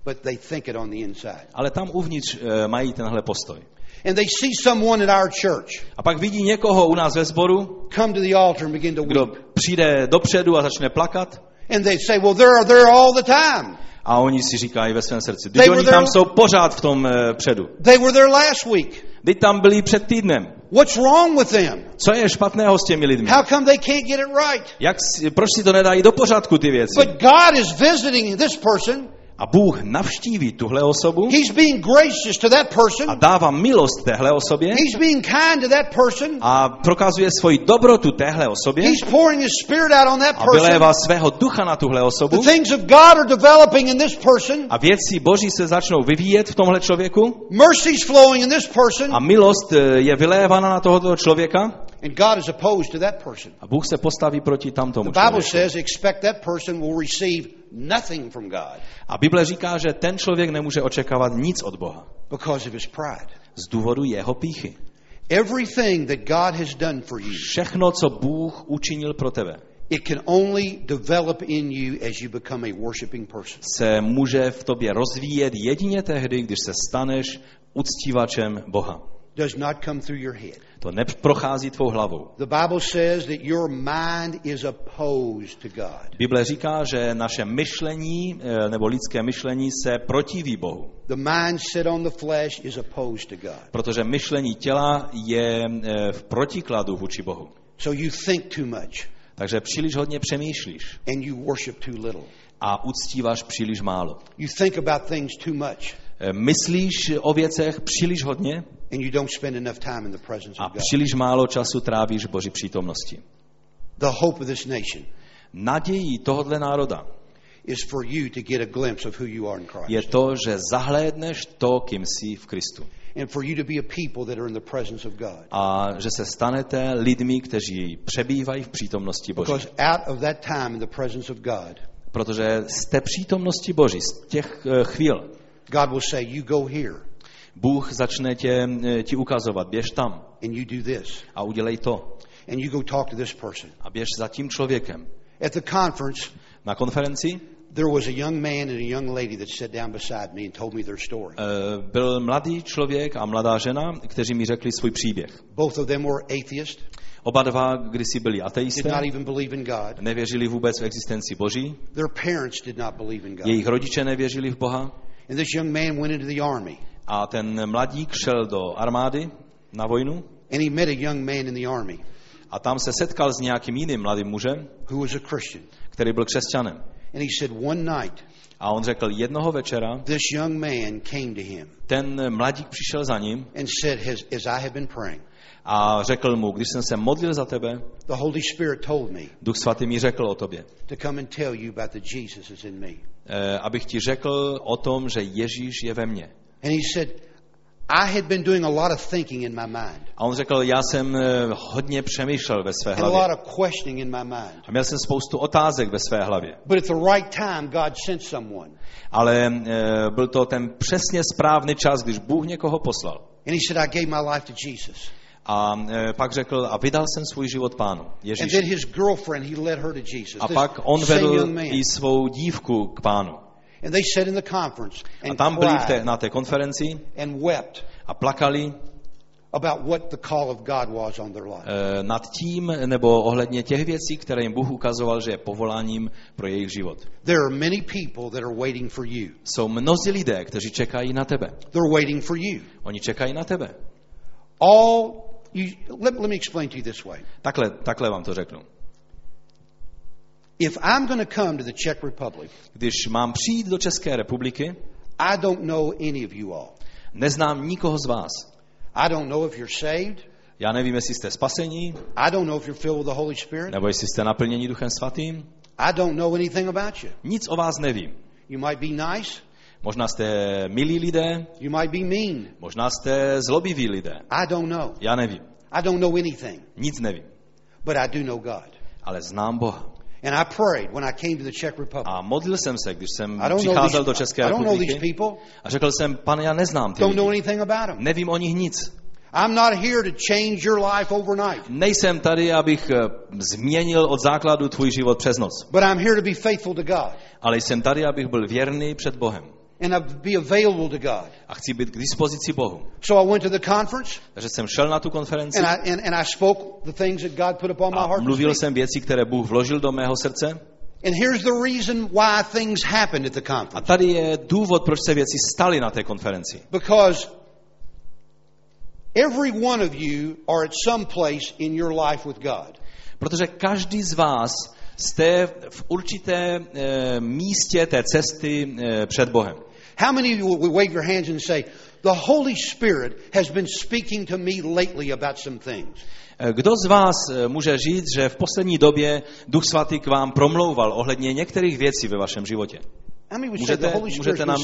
but they think it on the inside. ale tam uvnitř eh, mají tenhle postoj. And they see someone at our church A pak vidí někoho u nás ve sboru, come to the altar and begin to kdo weep. přijde dopředu a začne plakat And they say, well, they're there all the time. a oni si říkají ve svém srdci, were oni tam jsou pořád v tom eh, předu. They were there last week. Teď tam byli před týdnem. What's wrong with them? Co je špatného s těmi lidmi? How come they can't get it right? Jak, proč si to nedají do pořádku ty věci? But God is visiting this person. A Bůh navštíví tuhle osobu He's being gracious to that a person. dává milost téhle osobě He's being kind to that person. a prokazuje svoji dobrotu téhle osobě He's pouring His Spirit out on that a person. vylévá svého ducha na tuhle osobu The things of God are developing in this person. a věci Boží se začnou vyvíjet v tomhle člověku Mercy's flowing in this person. a milost eh, je vylévána na tohoto člověka And God is opposed to that person. a Bůh se postaví proti tamtomu The Bible člověku. says, expect that person will receive nothing from God A Bible říká, že ten člověk nemůže očekávat nic od Boha because of his pride. z důvodu jeho píchy. Everything that God has done for you, Všechno, co Bůh učinil pro tebe, it can only develop in you as you become a worshiping person. se může v tobě rozvíjet jedině tehdy, když se staneš uctívačem Boha. Does not come through your head. To neprochází tvou hlavou. The Bible says that your mind is opposed to God. Bible říká, že naše myšlení, eh, nebo lidské myšlení se protiví Bohu. The mind set on the flesh is opposed to God. Protože myšlení těla je eh, v protikladu vůči Bohu. So you think too much Takže příliš hodně přemýšlíš and you worship too little. a uctíváš příliš málo. You think about things too much Eh, Myslíš o věcech příliš hodně and you don't spend enough time in the presence a of God. příliš málo času trávíš v Boží přítomnosti. The hope of this nation Nadějí tohohle národa is for you to get a glimpse of who you are in je Christ to, že zahlédneš to, kým jsi v Kristu. and for you to be a people that are in the presence of God. A že se stanete lidmi, kteří přebývají v přítomnosti Boží. Because out of that time in the presence of God, Protože z té přítomnosti Boží, z těch eh, chvíl, God will say, You go here Bůh začne tě, eh, ti ukazovat, běž tam and you do this, a udělej to. and you go talk to this person. A běž za tím člověkem. At the conference, Na konferenci there was a young man and a young lady that sat down beside me and told me their story. eh, byl mladý člověk a mladá žena, kteří mi řekli svůj příběh. Both of them were atheists, Oba dva kdysi byli ateisté, nevěřili vůbec v existenci Boží, Their parents did not believe in God. jejich rodiče nevěřili v Boha And this young man went into the army, a ten mladík šel do armády na vojnu and he met a young man in the army a tam se setkal s nějakým jiným mladým mužem, who was a Christian. který byl křesťanem. And he said, One night, A on řekl, jednoho večera this young man came to him ten mladík přišel za ním and said, As, as I have been praying, a řekl mu, když jsem se modlil za tebe, the Holy Spirit told me Duch svatý mi řekl o tobě, to come and tell you about the Jesus that's in me. eh, abych ti řekl o tom, že Ježíš je ve mně. And he said, I had been doing a lot of thinking in my mind A on řekl, já jsem eh, hodně přemýšlel ve své and a lot hlavě. of questioning in my mind. A měl jsem spoustu otázek ve své hlavě. But at the right time, God sent someone. Ale eh, byl to ten přesně správný čas, když Bůh někoho poslal. And he said, I gave my life to Jesus. A eh, pak řekl, a vydal jsem svůj život pánu, And Ježíši. then his girlfriend, he led her to Jesus. A pak on vedl i svou dívku k pánu. And they sat in the conference A and tam byli v té, cried na té konferenci and wept a plakali about what the call of God was on their life. eh, nad tím, nebo ohledně těch věcí, které jim Bůh ukazoval, že je povoláním pro jejich život. There are many people that are waiting for you. Jsou mnozí lidé, kteří čekají na tebe. They're waiting for you. Oni čekají na tebe. All you, let, let me explain to you this way. Takhle, takhle vám to řeknu. If I'm going to come to the Czech Republic, Když mám přijít do České republiky, I don't know any of you all. neznám nikoho z vás. I don't know if you're saved. Já nevím, jestli jste spasení, I don't know if you're filled with the Holy Spirit. nebo jestli jste naplněni Duchem Svatým. I don't know anything about you. Nic o vás nevím. You might be nice. Možná jste milí lidé, You might be mean. možná jste zlobiví lidé. I don't know. Já nevím. I don't know anything. Nic nevím. But I do know God. Ale znám Boha. And I prayed when I came to the Czech Republic. A modlil jsem se, když jsem přicházel do České I don't know these republiky. A řekl jsem, pane, já neznám ty Don't know lidi. anything about them. Nevím o nich nic. I'm not here to change your life overnight. Nejsem tady, abych eh, změnil od základu tvůj život přes noc. But I'm here to be faithful to God. Ale jsem tady, abych byl věrný před Bohem. And be available to God. A chci být k dispozici Bohu. So I went to the conference Takže jsem šel na tu konferenci and I, and, and I spoke the things that God put upon my a heart. mluvil jsem věci, které Bůh vložil do mého srdce. And here's the reason why things happened at the A conference. tady je důvod, proč se věci staly na té konferenci. Because every one of you are at some place in your life with God. Protože každý z vás jste v určité e, místě té cesty e, před Bohem. How many of you will wave your hands and say, The Holy Spirit has been speaking to me lately about some things? E, Kdo z vás může říct, že v poslední době Duch Svatý k vám promlouval ohledně některých věcí ve vašem životě? Můžete- můžete nám-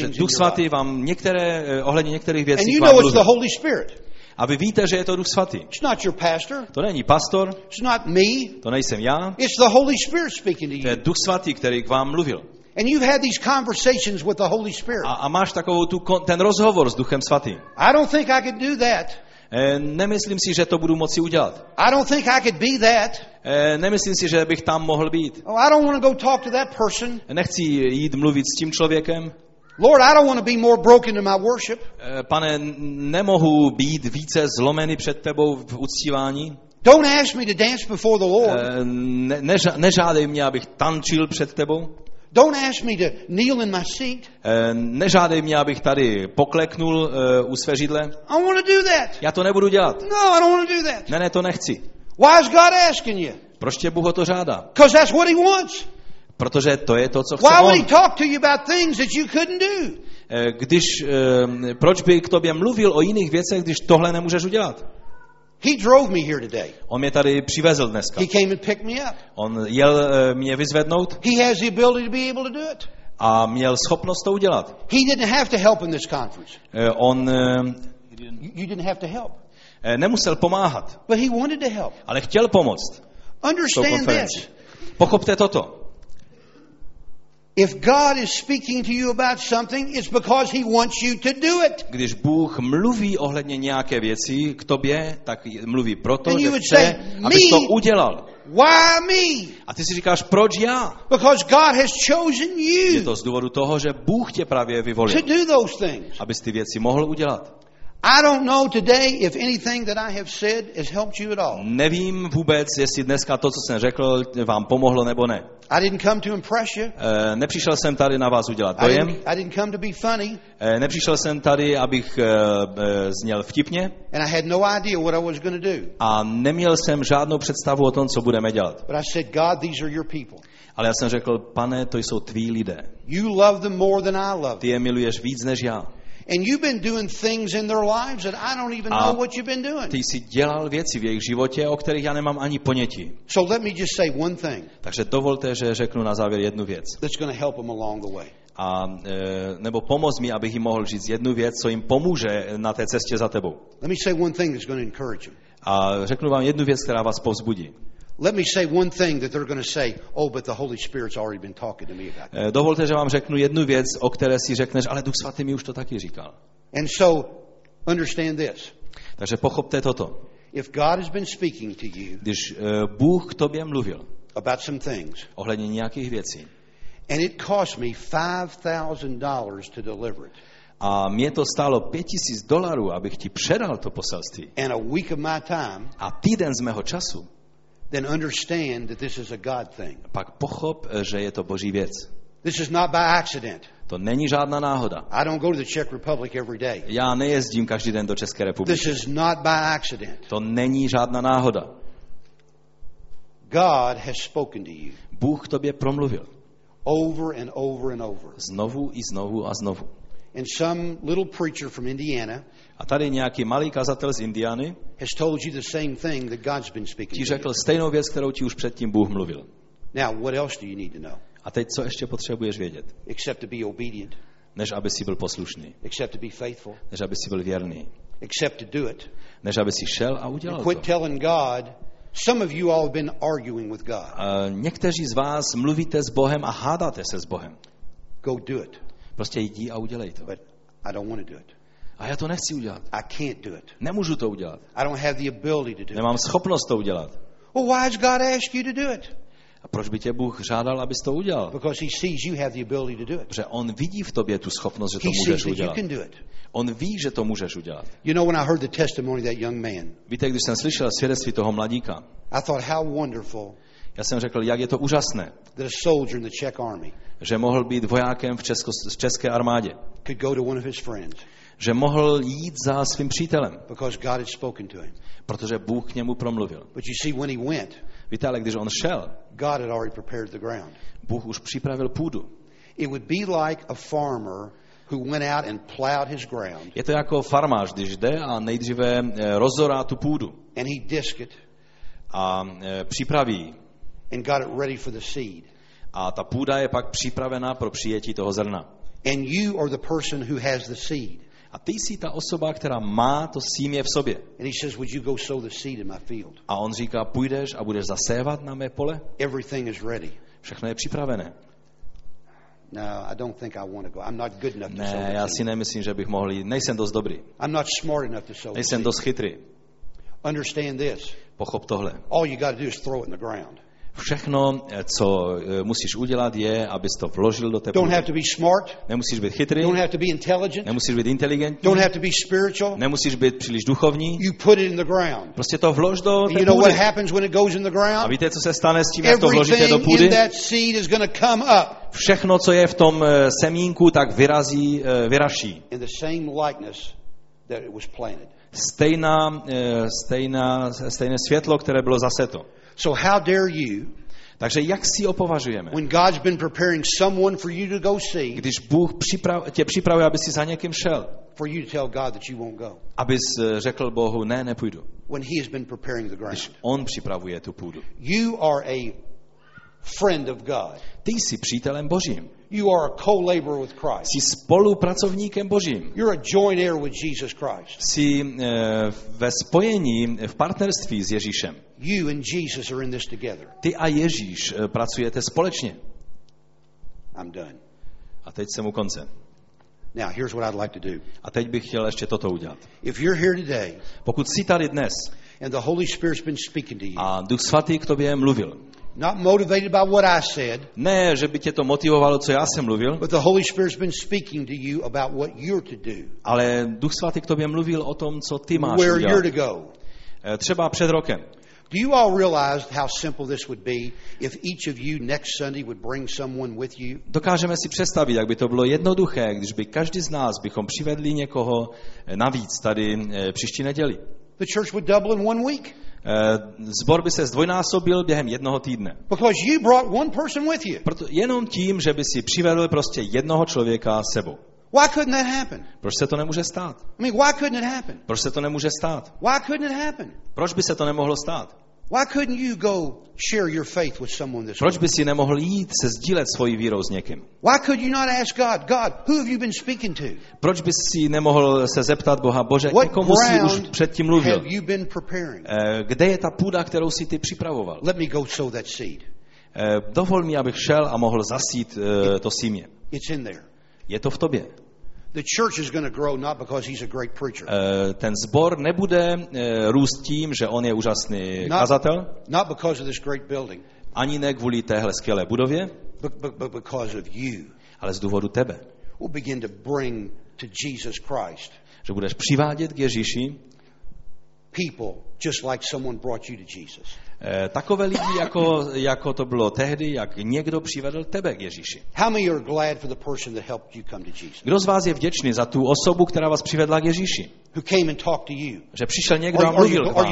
Že Duch Svatý vám některé, ohledně některých věcí k vám mluvil. A vy víte, že je to Duch Svatý. It's not your pastor. To není pastor, It's not me. to nejsem já, It's the Holy Spirit speaking to to je you. Duch Svatý, který k vám mluvil. And you've had these conversations with the Holy Spirit. A, a máš takovou tu, ten rozhovor s Duchem Svatým. I don't think I could do that. E, nemyslím si, že to budu moci udělat. I don't think I could be that. E, nemyslím si, že bych tam mohl být. Oh, I don't want to go talk to that person. Nechci jít mluvit s tím člověkem. Lord, I don't want to be more broken in my worship. Eh, Pane, nemohu být více zlomený před tebou v uctívání. Don't ask me to dance before the Lord. Eh, Ne, neža, nežádej mě, abych tančil před tebou. Don't ask me to kneel in my seat. Eh, Nežádej mě, abych tady pokleknul u své židle. I want to do that. Já to nebudu dělat. No, I don't want to do that. Ne, ne, to nechci. Why is God asking you? Proč tě Bůh o to žádá? Because that's what He wants. Protože to je to, co chce Why would He on. talk to you about things that you couldn't do? Eh, Když, eh, proč by k tobě mluvil o jiných věcech, když tohle nemůžeš udělat? He drove me here today. On mě tady přivezl dneska. He came and picked me up. On jel eh, mě vyzvednout He has the ability to be able to do it. a měl schopnost to udělat. He didn't have to help in this conference. Eh, On eh, You you didn't have to help. eh, nemusel pomáhat, But he wanted to help. ale chtěl pomoct tou Understand konferenci. this. Pochopte toto. If God is speaking to you about something, it's because he wants you to do it. Když Bůh mluví ohledně nějaké věci k tobě, tak mluví proto, And že chce, say, abys to udělal. Why me? A ty si říkáš, proč já? Because God has chosen Je you to z důvodu toho, že Bůh tě právě vyvolil, to do those things. abys ty věci mohl udělat. I don't know today if anything that I have said has helped you at all. Nevím vůbec, jestli dneska to, co jsem řekl, vám pomohlo nebo ne. I didn't come to impress you. E, nepřišel jsem tady na vás udělat I dojem, didn't, I didn't come to be funny, e, nepřišel jsem tady, abych e, e, zněl vtipně and I had no idea what I was going to do. a neměl jsem žádnou představu o tom, co budeme dělat. But I said, God, these are your people. Ale já jsem řekl, pane, to jsou tví lidé. You love them more than I love Ty them. je miluješ víc než já. And you've been doing things in their lives that I don't even know what you've been doing. Ty jsi dělal věci v jejich životě, o kterých já nemám ani ponětí. So let me just say one thing Takže dovolte, že řeknu na závěr jednu věc. that's going to help them along the way. A, e, nebo pomoz mi, abych jim mohl říct jednu věc, co jim pomůže na té cestě za tebou. Let me say one thing that's going to encourage them. A řeknu vám jednu věc, která vás povzbudí. Let me say one thing that they're going to say, oh, but the Holy Spirit's already been talking to me about that. E, Dovolte, že vám řeknu jednu věc, o které si řekneš, ale Duch Svatý mi už to taky říkal. And so, understand this. Takže pochopte toto. If God has been speaking to you Když e, Bůh k tobě mluvil about some things, ohledně nějakých věcí and it cost me $5,000 to deliver it, a mě to stálo pět tisíc dolarů, abych ti předal to poselství and a week of my time, a týden z mého času, then understand that this is a God thing. pak pochop, e, že je to boží věc. This is not by accident. To není žádná náhoda. I don't go to the Czech Republic every day. Já nejezdím každý den do České This republiky. is not by accident. To není žádná náhoda. God has spoken to you Bůh k tobě promluvil. over and over and over. Znovu i znovu a znovu. And some little preacher from Indiana A tady nějaký malý kazatel z Indiany has told you the same thing that God's been speaking ti řekl stejnou věc, kterou ti už předtím Bůh mluvil. Now, what else do you need to know? A teď co ještě potřebuješ vědět? Except to be obedient, Než aby si byl poslušný, except to be faithful, než aby si byl věrný, except to do it. než aby si šel a udělal Quit to. telling God. Some of you all have been arguing with God. A někteří z vás mluvíte s Bohem a hádáte se s Bohem. Go do it. Prostě jdi a udělej to. But I don't want to do it. A já to nechci udělat. I can't do it. Nemůžu to udělat. I don't have the ability to do it. Nemám schopnost to udělat. Well, why has God asked you to do it? A proč by tě Bůh žádal, abys to udělal? Because He sees you have the ability to do it. Protože on vidí v tobě tu schopnost, že to He sees můžeš that you udělat. can do it. On ví, že to můžeš udělat. You know, when I heard the testimony of that young man, Víte, když jsem slyšel svědectví toho mladíka, I thought how wonderful já jsem řekl, jak je to úžasné, that a soldier in the Czech army že mohl být vojákem v, Česko, v české armádě, could go to one of his friends že mohl jít za svým přítelem, protože Bůh k němu promluvil. Víte, ale když on šel. Bůh už připravil půdu. It would be like a farmer who went out and plowed his ground Je to jako farmář, když jde a nejdříve eh, rozorá tu půdu and he disked it a eh, připraví and got it ready for the seed. a ta půda je pak připravená pro přijetí toho zrna. And you are the person who has the seed. A ty jsi ta osoba, která má to símě v sobě. And he says, Would you go sow the seed in my field? A on říká, půjdeš a budeš zasévat na mé pole? Everything is ready. Všechno je připravené. No, I don't think I want to go. I'm not good enough to sow Ne, já si nemyslím, že bych mohl jít. Nejsem dost dobrý. I'm not smart enough to sow Nejsem dost chytrý. Understand this. Pochop tohle. All you got to do is throw it in the ground. Všechno, eh, co eh, musíš udělat, je, abys to vložil do té Don't půdy. have to be smart. Nemusíš být chytrý, Don't have to be intelligent. nemusíš být inteligentní, Don't have to be spiritual. nemusíš být příliš duchovní. You put it in the ground. Prostě to vlož do té you know what půdy. happens when it goes in the A ground? víte, co se stane s tím, jak to vložíte do Everything půdy? in that seed is going to come up Všechno, co je v tom eh, semínku, tak vyrazí, vyraší. in the same likeness that it was planted. Stejná, stejná, stejné světlo, které bylo zaseto. So how dare you, Takže jak si opovažujeme? when God's been preparing someone for you to go see, Když Bůh připrav, tě připravuje, aby si za někým šel, for you to tell God that you won't go, abys eh, řekl Bohu, ne, nepůjdu. when He has been preparing the Když ground. On připravuje tu půdu. You are a friend of God. Ty jsi přítelem Božím. You are a co-laborer with Christ. Jsi spolupracovníkem Božím. You're a joint heir with Jesus Christ. Jsi eh, ve spojení, v partnerství s Ježíšem. You and Jesus are in this together. Ty a Ježíš eh, pracujete společně. I'm done. A teď jsem u konce. Now, here's what I'd like to do. A teď bych chtěl ještě toto udělat. If you're here today Pokud jsi tady dnes and the Holy Spirit's been speaking to you, a Duch Svatý k tobě mluvil, not motivated by what I said, ne, že by tě to motivovalo, co já jsem mluvil, but the Holy Spirit's been speaking to you about what you're to do, ale Duch Svatý k tobě mluvil o tom, co ty máš where udělat. you're to go. Eh, Třeba před rokem. Do you all realize how simple this would be if each of you next Sunday would bring someone with you? Dokážeme si představit, jak by to bylo jednoduché, když by každý z nás bychom přivedli někoho eh, navíc tady eh, příští neděli. The church would double in one week Zbor by se zdvojnásobil během jednoho týdne. because you brought one person with you. Proto jenom tím, že by si přivedl prostě jednoho člověka sebou. Why couldn't that happen? Proč se to nemůže stát? I mean, why couldn't it happen? Proč se to nemůže stát? Why couldn't it happen? Proč by se to nemohlo stát? Why couldn't you go share your faith with someone this Proč by si nemohl jít se sdílet svoji vírou s někým? Why could you not ask God, God, who have you been speaking to? Proč bys si nemohl se zeptat Boha, Bože, What komu jsi už předtím mluvil? have you been preparing? Eh, Kde je ta půda, kterou si ty připravoval? Let me go sow that seed. Eh, Dovol mi, abych šel a mohl zasít eh, to símě. It's in there. Je to v tobě. The church is going to grow not because he's a great preacher, Eh, Ten zbor nebude eh, růst tím, že on je úžasný Not- kazatel, not because of this great building, ani ne kvůli téhle skvělé budově, but, but, but because of you. ale z důvodu tebe. We'll begin to bring to Jesus Christ Že budeš přivádět k Ježíši people just like someone brought you to Jesus. Eh, takové lidi, jako, jako to bylo tehdy, jak někdo přivedl tebe k Ježíši. How many are glad for the person that helped you come to Jesus? Kdo z vás je vděčný za tu osobu, která vás přivedla k Ježíši? Who came and talked to you? Že přišel někdo a mluvil k vám.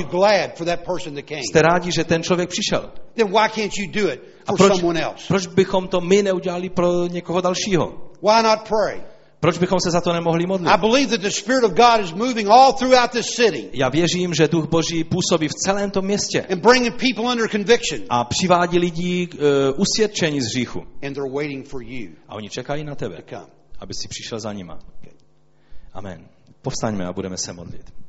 Jste rádi, že ten člověk přišel. A proč, someone else? proč bychom to my neudělali pro někoho dalšího? Proč bychom se za to nemohli modlit? I believe that the Spirit of God is moving all throughout this city Já věřím, že Duch Boží působí v celém tom městě and bringing people under conviction, a přivádí lidi k uh, usvědčení z hříchu. and they're waiting for you A oni čekají na tebe, aby si přišel za nima. Amen. Povstaňme a budeme se modlit.